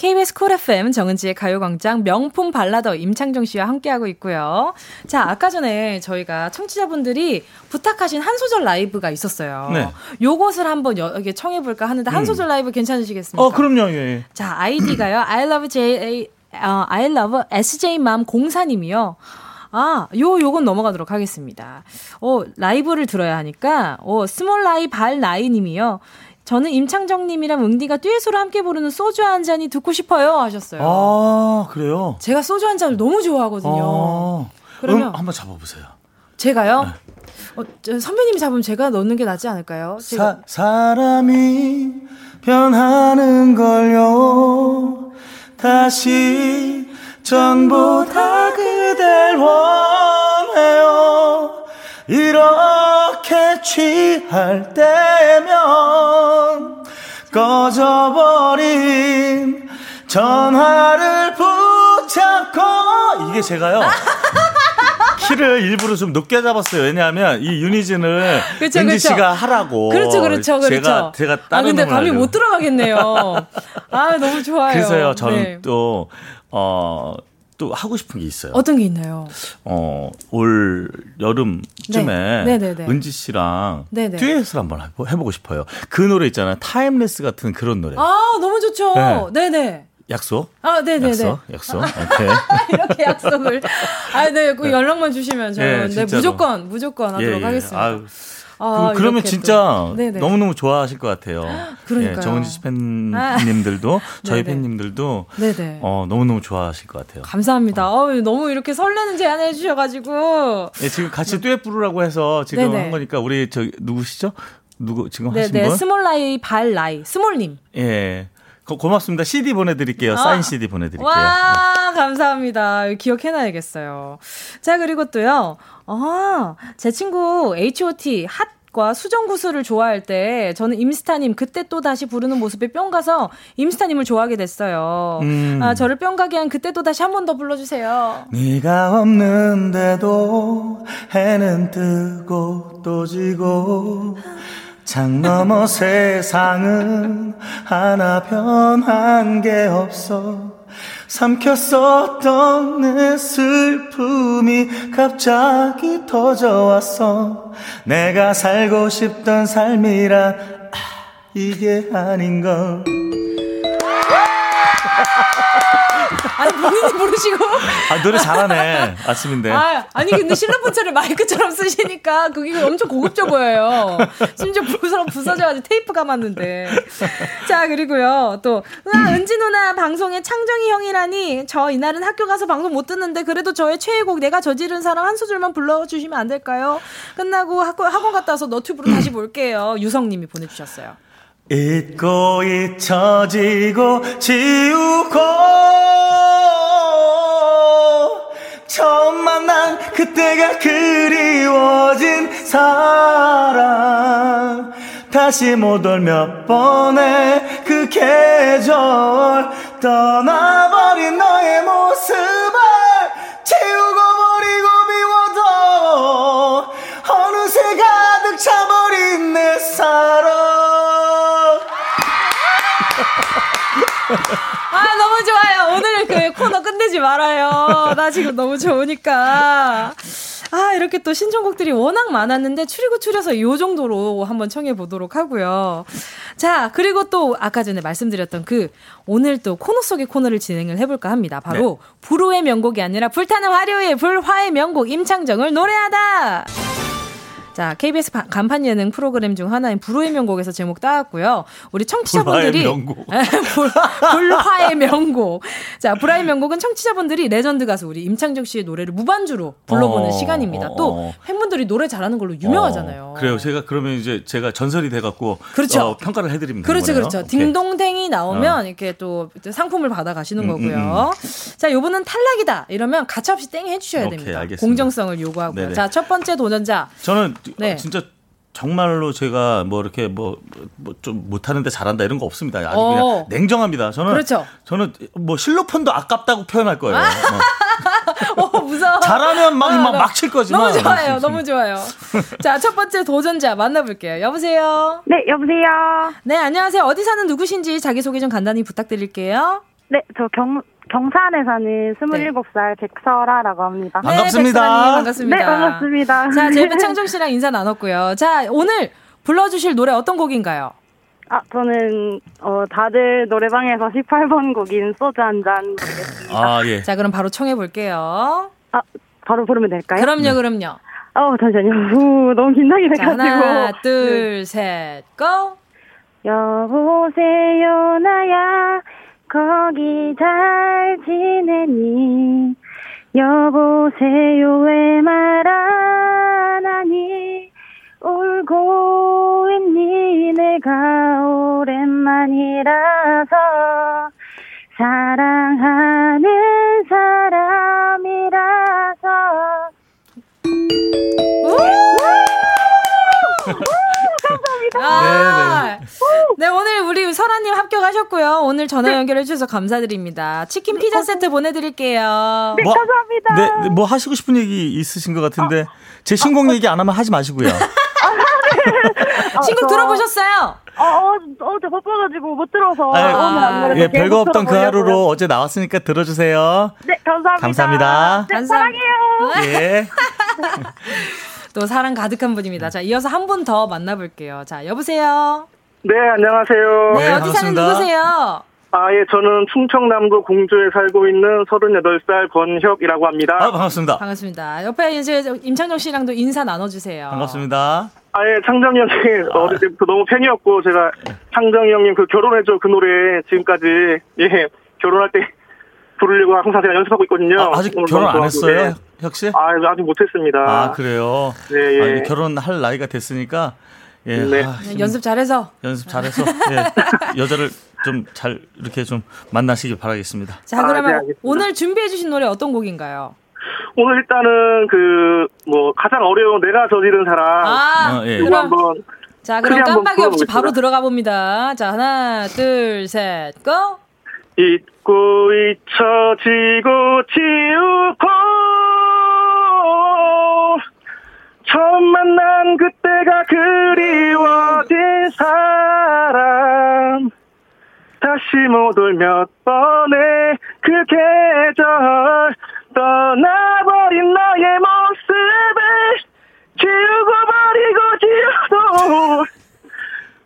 KBS 쿨 FM 정은지의 가요광장 명품 발라더 임창정 씨와 함께하고 있고요. 자, 아까 전에 저희가 청취자분들이 부탁하신 한 소절 라이브가 있었어요. 네. 요것을 한번 여기 청해볼까 하는데 한 음. 소절 라이브 괜찮으시겠습니까? 어, 그럼요. 예. 예. 자, 아이디가요. I love J, 어, I love SJ맘 공사님이요. 아, 요, 요건 넘어가도록 하겠습니다. 어, 라이브를 들어야 하니까, 어, 스몰 라이 발 나이 님이요. 저는 임창정님이랑 응디가 듀엣으로 함께 부르는 소주 한 잔이 듣고 싶어요 하셨어요. 아 그래요? 제가 소주 한 잔을 너무 좋아하거든요. 아, 그러면 음, 한번 잡아보세요. 제가요? 네. 어, 선배님이 잡으면 제가 넣는 게 낫지 않을까요? 사, 사람이 변하는 걸요. 다시 전보다 그댈 원해요. 이 렇게 취할 때면 꺼져버린 전화를 붙잡고 이게 제가요 키를 일부러 좀 높게 잡았어요. 왜냐하면 이 unison을 그쵸, 은지. 씨가 하라고. 그렇죠, 그렇죠, 그렇죠. 제가 제가 다른 아 근데 감히 못 들어가겠네요. 아 너무 좋아요. 그래서요, 저는 네. 또 어 또 하고 싶은 게 있어요. 어떤 게 있나요? 어, 올 여름쯤에 네. 네, 네, 은지 씨랑 네네. 듀엣을 한번 해보고 싶어요. 그 노래 있잖아요. Timeless 같은 그런 노래. 아, 너무 좋죠. 네. 네 약속? 아, 네네네. 약속, 약속. 이렇게 약속을. 아, 네, 그 연락만 주시면 저는 네, 네, 무조건, 무조건 하도록 예, 예. 하겠습니다. 아유. 아, 그, 러면 진짜 너무 너무 좋아하실 것 같아요. 그러니까요. 예, 정은지 씨 팬님들도 아. 저희 팬님들도. 어, 너무 너무 좋아하실 것 같아요. 감사합니다. 어. 어 너무 이렇게 설레는 제안해 주셔가지고. 예, 지금 같이 듀엣 부르라고 해서 지금 네네. 한 거니까 우리 저 누구시죠? 누구 지금 네네. 하신 분? 스몰라이 발라이 스몰님. 예. 고, 맙습니다 CD 보내드릴게요. 아. 사인 CD 보내드릴게요. 와, 네. 감사합니다. 기억해놔야겠어요. 자, 그리고 또요. 아, 제 친구 H.O.T. 핫과 수정구슬을 좋아할 때 저는 임스타님 그때 또 다시 부르는 모습에 뿅 가서 임스타님을 좋아하게 됐어요. 음. 아, 저를 뿅 가게 한 그때 또 다시 한 번 더 불러주세요. 네가 없는데도 해는 뜨고 또 지고 창 너머 세상은 하나 변한 게 없어 삼켰었던 내 슬픔이 갑자기 터져왔어 내가 살고 싶던 삶이란 아, 이게 아닌걸 아니 본인이 부르시고? 아 노래 잘하네. 아침인데. 아 아니 근데 실로폰 차를 마이크처럼 쓰시니까 그게 엄청 고급져 보여요. 심지어 부서 부서져가지고 테이프 감았는데. 자 그리고요. 또 으아 은지 누나 방송에 창정이 형이라니. 저 이날은 학교 가서 방송 못 듣는데 그래도 저의 최애곡 내가 저지른 사랑 한 소절만 불러주시면 안 될까요? 끝나고 학원 갔다 와서 너튜브로 다시 볼게요. 유성님이 보내주셨어요. 잊고 잊혀지고 지우고 처음 만난 그때가 그리워진 사랑 다시 못 올 몇 번의 그 계절. 떠나버린 너의 모습을 지우 아, 너무 좋아요. 오늘 그 코너 끝내지 말아요. 나 지금 너무 좋으니까. 아, 이렇게 또 신청곡들이 워낙 많았는데 추리고추려서 요 정도로 한번 청해 보도록 하고요. 자, 그리고 또 아까 전에 말씀드렸던 그 오늘 또 코너 속의 코너를 진행을 해볼까 합니다. 바로 네. 불호의 명곡이 아니라 불타는 화려의 불화의 명곡 임창정을 노래하다. 자, KBS 간판 예능 프로그램 중 하나인 불후의 명곡에서 제목 따왔고요. 우리 청취자분들이 불화의 명곡. 불화의 명곡. 자, 불화의 명곡은 청취자분들이 레전드 가수 우리 임창정 씨의 노래를 무반주로 불러보는 어, 시간입니다. 어, 또 어. 팬분들이 노래 잘하는 걸로 유명하잖아요. 어, 그래요. 제가 그러면 이제 제가 전설이 돼갖고 그렇죠. 어, 평가를 해드리면 그렇죠, 그렇죠. 오케이. 딩동댕이 나오면 어. 이렇게 또 상품을 받아 가시는 음, 거고요. 음, 음. 자, 요분은 탈락이다 이러면 가차없이 땡 해주셔야 됩니다. 오케이, 공정성을 요구하고요. 자, 첫 번째 도전자. 저는 네. 진짜 정말로 제가 뭐 이렇게 뭐뭐좀 못하는데 잘한다 이런 거 없습니다. 아주 어. 그냥 냉정합니다. 저는 그렇죠. 저는 뭐 실로폰도 아깝다고 표현할 거예요. 아. 어. 어, 무서워. 잘하면 막 막칠 아, 거지만 너무 좋아요. 너무 좋아요. 자, 첫 번째 도전자 만나볼게요. 여보세요. 네, 여보세요. 네, 안녕하세요. 어디 사는 누구신지 자기 소개 좀 간단히 부탁드릴게요. 네, 저 경 경산에 사는 27살 네. 백설아라고 합니다. 네, 반갑습니다. 백설아님, 반갑습니다. 네, 반갑습니다. 자, 제이브 창정 씨랑 인사 나눴고요. 자, 오늘 불러주실 노래 어떤 곡인가요? 아, 저는, 어, 다들 노래방에서 18번 곡인 소주 한잔 부르겠습니다. 아, 예. 자, 그럼 바로 청해볼게요. 아, 바로 부르면 될까요? 그럼요, 네. 그럼요. 어, 잠시만요. 후, 너무 긴장이 돼가지고. 자, 하나, 둘, 네. 셋, 고! 여보세요, 나야. 거기 잘 지내니? 여보세요 왜 말 안 하니? 울고 있니? 내가 오랜만이라서 사랑하는 사람이라서. 감사합니다. 아, 오늘 우리 설아님 합격하셨고요. 오늘 전화 네. 연결해 주셔서 감사드립니다. 치킨 피자 세트 보내드릴게요. 네, 뭐, 감사합니다. 네, 네, 뭐 하시고 싶은 얘기 있으신 것 같은데, 제 신곡 얘기 안 하면 하지 마시고요. 신곡 들어보셨어요? 어, 어, 어제 바빠가지고 못 들어서. 아, 예, 별거 없던 그 하루로 어제 나왔으니까 들어주세요. 네, 감사합니다. 감사합니다. 네, 사랑해요. 예. 또 사랑 가득한 분입니다. 자, 이어서 한 분 더 만나볼게요. 자, 여보세요? 네, 안녕하세요. 네, 어디 사는 누구세요? 아, 예, 저는 충청남도 공주에 살고 있는 38살 권혁이라고 합니다. 아, 반갑습니다. 반갑습니다. 옆에 이제 임창정 씨랑도 인사 나눠주세요. 반갑습니다. 아, 예, 창정이 형님, 아. 어릴 때부터 너무 팬이었고, 제가 창정이 형님 그 결혼해줘 그 노래 지금까지, 예, 결혼할 때 부르려고 항상 제가 연습하고 있거든요. 아, 직 결혼 안 했어요? 네. 혁 씨? 아, 아직 못했습니다. 아, 그래요? 네, 예. 아, 결혼할 나이가 됐으니까, 예. 네. 아, 연습 잘해서. 연습 잘해서, 예. 여자를 좀 잘 이렇게 좀 만나시길 바라겠습니다. 자, 그러면 아, 네, 오늘 준비해 주신 노래 어떤 곡인가요? 오늘 일단은 그, 뭐, 가장 어려운 내가 저지른 사람. 아, 어, 예. 그럼, 한번 자, 그럼 깜빡이 없이 바로 들어가 봅니다. 자, 하나, 둘, 셋, 고! 잊고 잊혀지고 지우고 처음 만난 그때가 그리워진 사람. 다시 못 올 몇 번의 그 계절 떠나버린 너의 모습을 지우고 버리고 지우고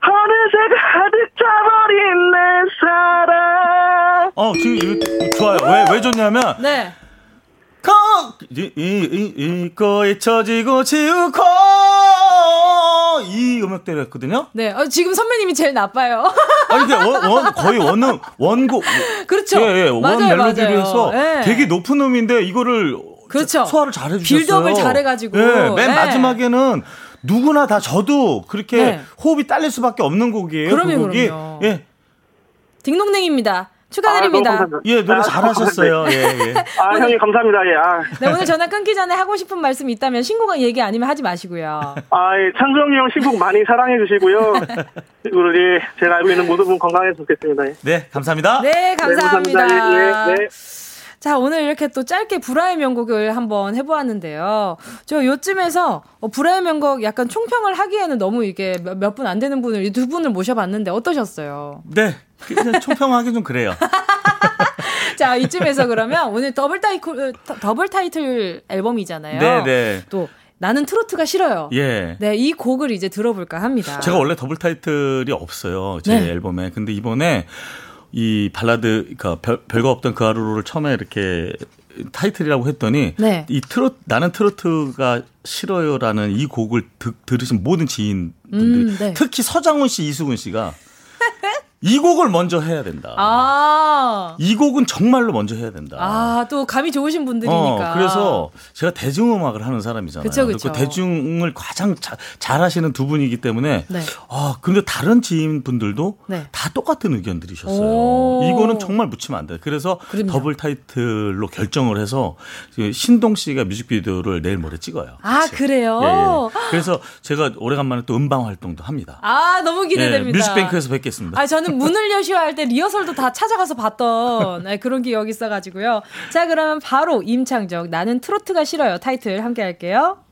어느새 가득 차버린 내 사랑. 어 지금 이거 좋아요. 왜 왜 좋냐면 네 잊고 잊혀지고 지우고 이 음역대로 했거든요. 네, 어, 지금 선배님이 제일 나빠요. 아니, 근데 원, 원 거의 원 원곡. 그렇죠. 예, 예, 원 멜로디로 해서 예. 되게 높은 음인데 이거를 그렇죠. 소화를 잘 해 주셨어요. 빌드업을 잘해 가지고. 예, 맨 예. 마지막에는 누구나 다 저도 그렇게 네. 호흡이 딸릴 수밖에 없는 곡이에요. 그 그럼요, 그 곡이. 그럼요. 예. 딩동댕입니다. 축하드립니다. 아, 예, 노래 아, 잘하셨어요. 예, 예. 아, 오늘, 형님 감사합니다. 예. 아. 네, 오늘 전화 끊기 전에 하고 싶은 말씀 있다면 신곡 얘기 아니면 하지 마시고요. 아, 예, 창정이 형 신곡 많이 사랑해 주시고요. 그리고 예, 제가 알고 있는 모든 분 건강했으면 좋겠습니다. 예. 네, 감사합니다. 네, 감사합니다. 네, 감사합니다. 예, 네. 자, 오늘 이렇게 또 짧게 불화의 명곡을 한번 해보았는데요. 저 요쯤에서 어, 불화의 명곡 약간 총평을 하기에는 너무 이게 몇 분 안 되는 분을, 두 분을 모셔봤는데 어떠셨어요? 네. 총평하기 좀 그래요. 자, 이쯤에서 그러면 오늘 더블 타이틀, 더블 타이틀 앨범이잖아요. 네네. 네. 또 나는 트로트가 싫어요. 예. 네, 이 곡을 이제 들어볼까 합니다. 제가 원래 더블 타이틀이 없어요. 제 네. 앨범에. 근데 이번에 이 발라드, 별, 별거 없던 그 하루를 처음에 이렇게 타이틀이라고 했더니 네. 이 트로트 나는 트로트가 싫어요라는 이 곡을 드, 들으신 모든 지인분들이 음, 네. 특히 서장훈 씨, 이수근 씨가 이 곡을 먼저 해야 된다. 아. 이 곡은 정말로 먼저 해야 된다. 아, 또 감이 좋으신 분들이니까. 어, 그래서 제가 대중음악을 하는 사람이잖아요. 그쵸, 그쵸. 그 대중을 가장 자, 잘 하시는 두 분이기 때문에 네. 아, 근데 다른 지인분들도 네. 다 똑같은 의견들이셨어요. 오. 이거는 정말 묻히면 안 돼. 그래서 그럼요. 더블 타이틀로 결정을 해서 그 신동 씨가 뮤직비디오를 내일 모레 찍어요. 아, 같이. 그래요? 예, 예. 그래서 제가 오래간만에 또 음방 활동도 합니다. 아, 너무 기대됩니다. 예, 뮤직뱅크에서 뵙겠습니다. 아, 저는 문을 여시오 할 때 리허설도 다 찾아가서 봤던 네, 그런 기억이 있어가지고요. 자, 그러면 바로 임창정 나는 트로트가 싫어요 타이틀 함께 할게요.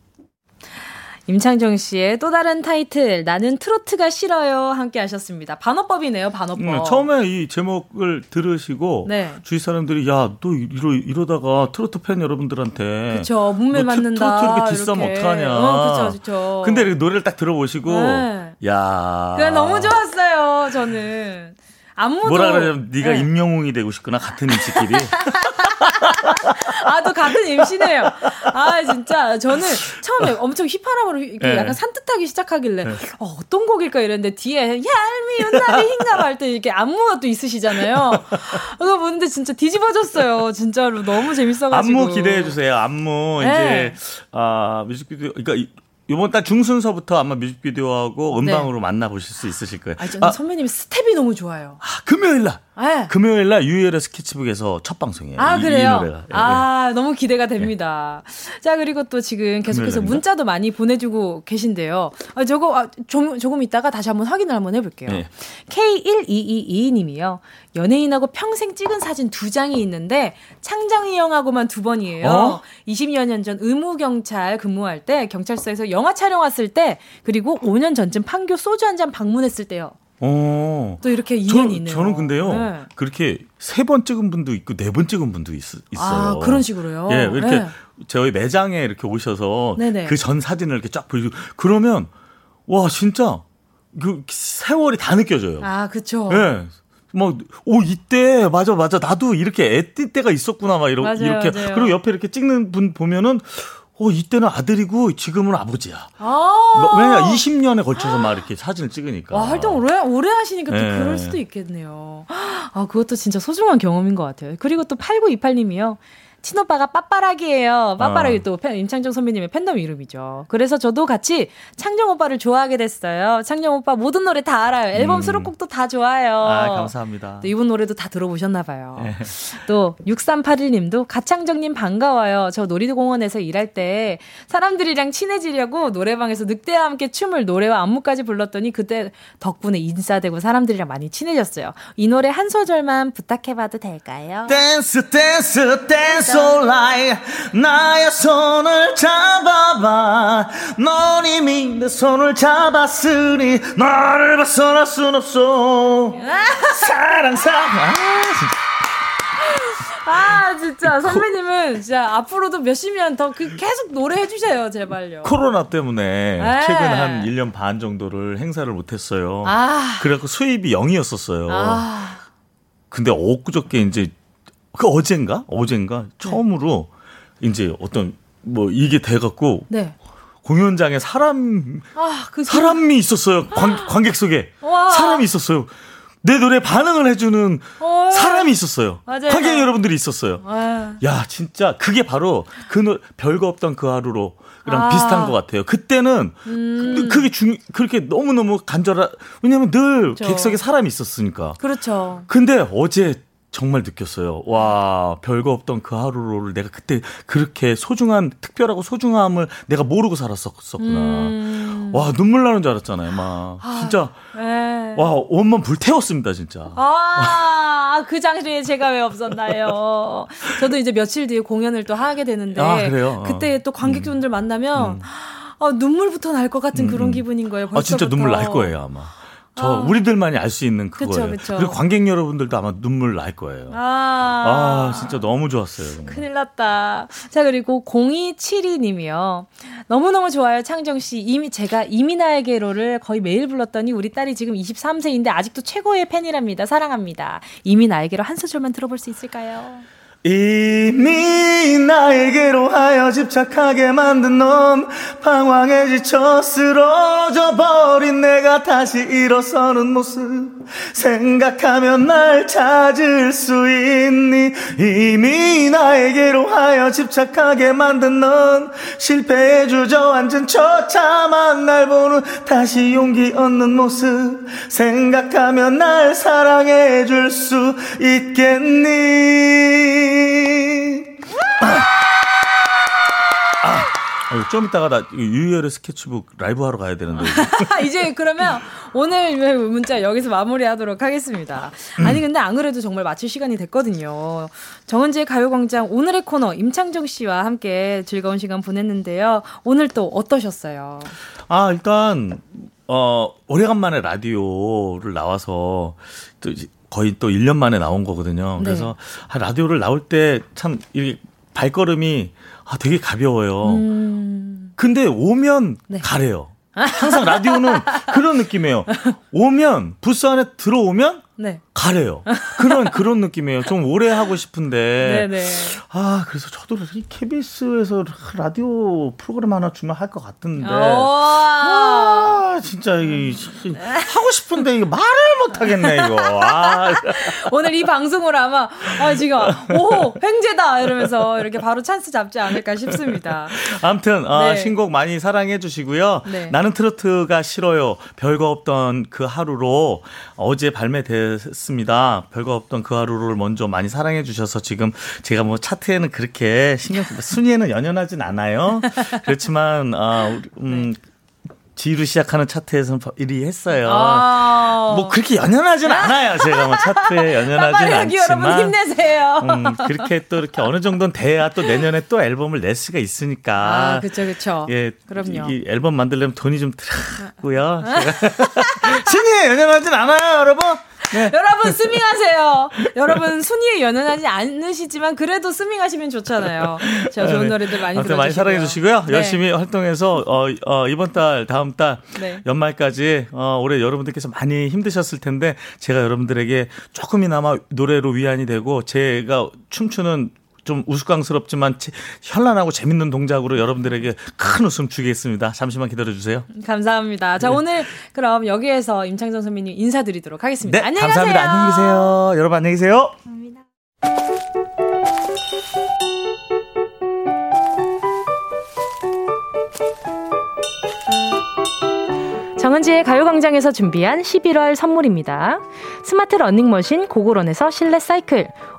임창정 씨의 또 다른 타이틀 나는 트로트가 싫어요 함께 하셨습니다. 반어법이네요, 반어법. 음, 처음에 이 제목을 들으시고 네. 주위 사람들이 야, 너 이러 이러다가 트로트 팬 여러분들한테 그쵸 몰매 맞는다. 트로트 이렇게 디스하면 어떡하냐. 어, 그쵸, 그쵸. 근데 노래를 딱 들어보시고 네. 야. 그래 너무 좋았어요, 저는. 안무도 뭐라 그러냐면 네가 네. 임영웅이 되고 싶구나 같은 임시끼리. 아, 또 같은 MC네요. 아, 진짜. 저는 처음에 엄청 휘파람으로 네. 약간 산뜻하게 시작하길래, 네. 어, 어떤 곡일까 이랬는데, 뒤에, 얄미운 나비 흰가 할때 이렇게 안무가 또 있으시잖아요. 그거 보는데 진짜 뒤집어졌어요. 진짜로. 너무 재밌어가지고. 안무 기대해 주세요. 안무. 네. 이제, 아, 뮤직비디오. 그러니까 이번 달 중순서부터 아마 뮤직비디오하고 음방으로 네. 만나보실 수 있으실 거예요. 아, 아, 선배님 스텝이 너무 좋아요. 아, 금요일 날. 네. 금요일 날 유일의 스케치북에서 첫 방송이에요. 아, 이, 그래요? 이 노래가. 아, 네. 너무 기대가 됩니다. 네. 자, 그리고 또 지금 계속해서 문자도 많이 보내주고 계신데요. 아, 저거, 아, 좀, 조금 있다가 다시 한번 확인을 한번 해볼게요. 네. K1222님이요. 연예인하고 평생 찍은 사진 두 장이 있는데 창정이 형하고만 두 번이에요. 어? 20여 년 전 의무경찰 근무할 때 경찰서에서 영화 촬영 왔을 때 그리고 5년 전쯤 판교 소주 한 잔 방문했을 때요. 어. 또 이렇게 인연이 있네요. 저는 근데요. 네. 그렇게 세 번 찍은 분도 있고 네 번 찍은 분도 있, 어요 아, 그런 식으로요? 예, 이렇게 네. 저희 매장에 이렇게 오셔서 그 전 사진을 이렇게 쫙 보여주고 그러면 와, 진짜 그 세월이 다 느껴져요. 아, 그쵸. 예. 뭐, 오, 이때, 맞아, 맞아. 나도 이렇게 애띠 때가 있었구나, 막 이러, 맞아요, 이렇게. 맞아요. 그리고 옆에 이렇게 찍는 분 보면은, 어, 이때는 아들이고 지금은 아버지야. 아~ 왜냐, 20년에 걸쳐서 막 이렇게 사진을 찍으니까. 와, 활동 오래, 오래 하시니까 또 네. 그럴 수도 있겠네요. 아, 그것도 진짜 소중한 경험인 것 같아요. 그리고 또 8928님이요. 친오빠가 빠빠락이에요. 빠빠락이 어. 또 임창정 선배님의 팬덤 이름이죠. 그래서 저도 같이 창정 오빠를 좋아하게 됐어요. 창정 오빠 모든 노래 다 알아요. 앨범 음. 수록곡도 다 좋아요. 아, 감사합니다. 또 이분 노래도 다 들어보셨나 봐요. 네. 또 6381님도 가창정님 반가워요. 저 놀이공원에서 일할 때 사람들이랑 친해지려고 노래방에서 늑대와 함께 춤을 노래와 안무까지 불렀더니 그때 덕분에 인싸되고 사람들이랑 많이 친해졌어요. 이 노래 한 소절만 부탁해봐도 될까요? dance dance dance so like 나의 손을 잡아봐 넌 이미 내 손을 잡았으니 너를 벗어날 순 없어 사랑 사랑 아 진짜 선배님은 진짜 앞으로도 몇십 년더그 계속 노래 해 주세요 제발요. 코로나 때문에 네. 최근 한 1년 반 정도를 행사를 못 했어요. 아. 그래갖고 수입이 0이었었어요. 아. 근데 엊그저께 이제 그 어젠가 어젠가 네. 처음으로 이제 어떤 뭐 이게 돼갖고 네. 공연장에 사람 아, 그 사람이 있었어요 관, 관객 속에 와. 사람이 있었어요. 내 노래 반응을 해주는 어. 사람이 있었어요. 맞아요. 관객 여러분들이 있었어요. 와. 야 진짜 그게 바로 그 노, 별거 없던 그 하루로 랑 아. 비슷한 것 같아요. 그때는 음. 그게 중 그렇게 너무 너무 간절한 왜냐면 늘 그렇죠. 객석에 사람이 있었으니까. 그렇죠. 근데 어제 정말 느꼈어요. 와, 별거 없던 그 하루를 내가 그때 그렇게 소중한, 특별하고 소중함을 내가 모르고 살았었구나. 음. 와, 눈물 나는 줄 알았잖아요, 막. 아, 진짜. 네. 와, 온몸 불태웠습니다, 진짜. 아, 그 장소에 제가 왜 없었나요? 저도 이제 며칠 뒤에 공연을 또 하게 되는데. 아, 그래요? 그때 또 관객분들 음. 만나면, 음. 아, 눈물부터 날 것 같은 그런 음, 음. 기분인 거예요. 벌써부터. 아, 진짜 눈물 날 거예요, 아마. 저 어. 우리들만이 알 수 있는 그거예요. 그쵸, 그쵸. 그리고 관객 여러분들도 아마 눈물 날 거예요. 아, 아 진짜 너무 좋았어요. 큰일 났다. 자 그리고 0272님이요. 너무너무 좋아요 창정 씨. 이미 제가 이민아에게로를 거의 매일 불렀더니 우리 딸이 지금 23세인데 아직도 최고의 팬이랍니다. 사랑합니다. 이민아에게로 한 소절만 들어볼 수 있을까요? 이미 나에게로 하여 집착하게 만든 넌 방황에 지쳐 쓰러져 버린 내가 다시 일어서는 모습. 생각하면 날 찾을 수 있니? 이미 나에게로 하여 집착하게 만든 넌 실패에 주저앉은 처참한 날 보는 다시 용기 얻는 모습. 생각하면 날 사랑해 줄 수 있겠니? 아, 좀 이따가 나 유희열의 스케치북 라이브 하러 가야 되는데. 이제 그러면 오늘 문자 여기서 마무리하도록 하겠습니다. 아니 근데 안 그래도 정말 마칠 시간이 됐거든요. 정은지의 가요광장 오늘의 코너 임창정 씨와 함께 즐거운 시간 보냈는데요. 오늘 또 어떠셨어요? 아 일단 어 오래간만에 라디오를 나와서 또 거의 또 1년 만에 나온 거거든요. 네. 그래서 네. 라디오를 나올 때 참 이 발걸음이 아, 되게 가벼워요. 음... 근데 오면 네. 가래요. 항상 라디오는 그런 느낌이에요. 오면 부스 안에 들어오면 네. 가래요. 그런 그런 느낌이에요. 좀 오래 하고 싶은데. 네네. 아 그래서 저도 이 KBS에서 라디오 프로그램 하나 주면 할 것 같은데. 아 진짜 이 하고 싶은데 이거 말을 못 하겠네 이거. 아. 오늘 이 방송으로 아마 아 지금 오 횡재다 이러면서 이렇게 바로 찬스 잡지 않을까 싶습니다. 아무튼 어, 네. 신곡 많이 사랑해 주시고요. 네. 나는 트로트가 싫어요. 별거 없던 그 하루로 어제 발매됐. 했습니다. 별거 없던 그 하루를 먼저 많이 사랑해 주셔서 지금 제가 뭐 차트에는 그렇게 신경 쓰 순위에는 연연하진 않아요. 그렇지만 아 음, 네. G로 시작하는 차트에서는 1위 했어요. 아~ 뭐 그렇게 연연하진 않아요. 제가 뭐 차트에 연연하진 않지만. 여러분 힘내세요. 음, 그렇게 또 이렇게 어느 정도는 돼야 또 내년에 또 앨범을 낼 수가 있으니까. 아, 그렇죠, 그렇죠. 예, 그럼요. 이, 이 앨범 만들려면 돈이 좀 들어가고요. 신이 연연하진 않아요, 여러분. 네. 여러분 스밍하세요. 여러분 순위에 연연하지 않으시지만 그래도 스밍하시면 좋잖아요. 자, 좋은 네. 노래들 많이 들어주시고요. 많이 사랑해 주시고요. 네. 열심히 활동해서 어, 어, 이번 달, 다음 달 네. 연말까지 어, 올해 여러분들께서 많이 힘드셨을 텐데 제가 여러분들에게 조금이나마 노래로 위안이 되고 제가 춤추는 좀 우스꽝스럽지만 현란하고 재밌는 동작으로 여러분들에게 큰 웃음 주겠습니다. 잠시만 기다려 주세요. 감사합니다. 자, 네. 오늘 그럼 여기에서 임창정 선배님 인사드리도록 하겠습니다. 네, 안녕히 감사합니다. 가세요. 안녕히 계세요. 여러분 안녕히 계세요. 감사합니다. 정은지의 가요광장에서 준비한 11월 선물입니다. 스마트 러닝머신 고고런에서 실내 사이클,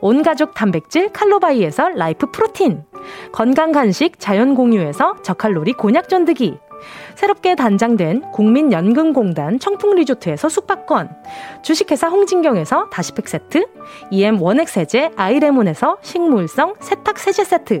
온가족 단백질 칼로바이에서 라이프 프로틴, 건강 간식 자연 공유에서 저칼로리 곤약 전드기, 새롭게 단장된 국민연금공단 청풍리조트에서 숙박권, 주식회사 홍진경에서 다시팩 세트, EM 원액 세제 아이레몬에서 식물성 세탁 세제 세트,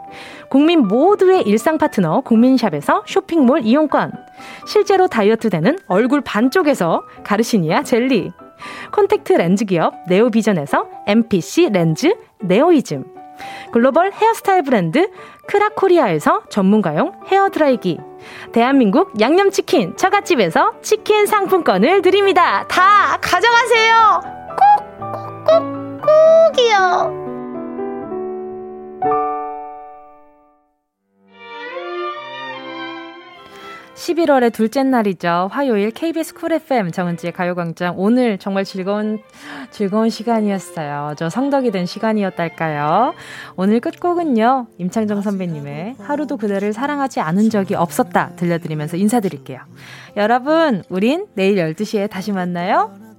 국민 모두의 일상 파트너 국민샵에서 쇼핑몰 이용권. 실제로 다이어트 되는 얼굴 반쪽에서 가르시니아 젤리. 콘택트 렌즈 기업 네오비전에서 MPC 렌즈 네오이즘. 글로벌 헤어스타일 브랜드 크라코리아에서 전문가용 헤어드라이기. 대한민국 양념치킨 처갓집에서 치킨 상품권을 드립니다. 다 가져가세요! 꼭, 꼭, 꼭, 꼭이요! 11월의 둘째 날이죠. 화요일 KBS 쿨 FM 정은지의 가요광장. 오늘 정말 즐거운, 즐거운 시간이었어요. 저 성덕이 된 시간이었달까요? 오늘 끝곡은요. 임창정 선배님의 하루도 그대를 사랑하지 않은 적이 없었다 들려드리면서 인사드릴게요. 여러분, 우린 내일 12시에 다시 만나요.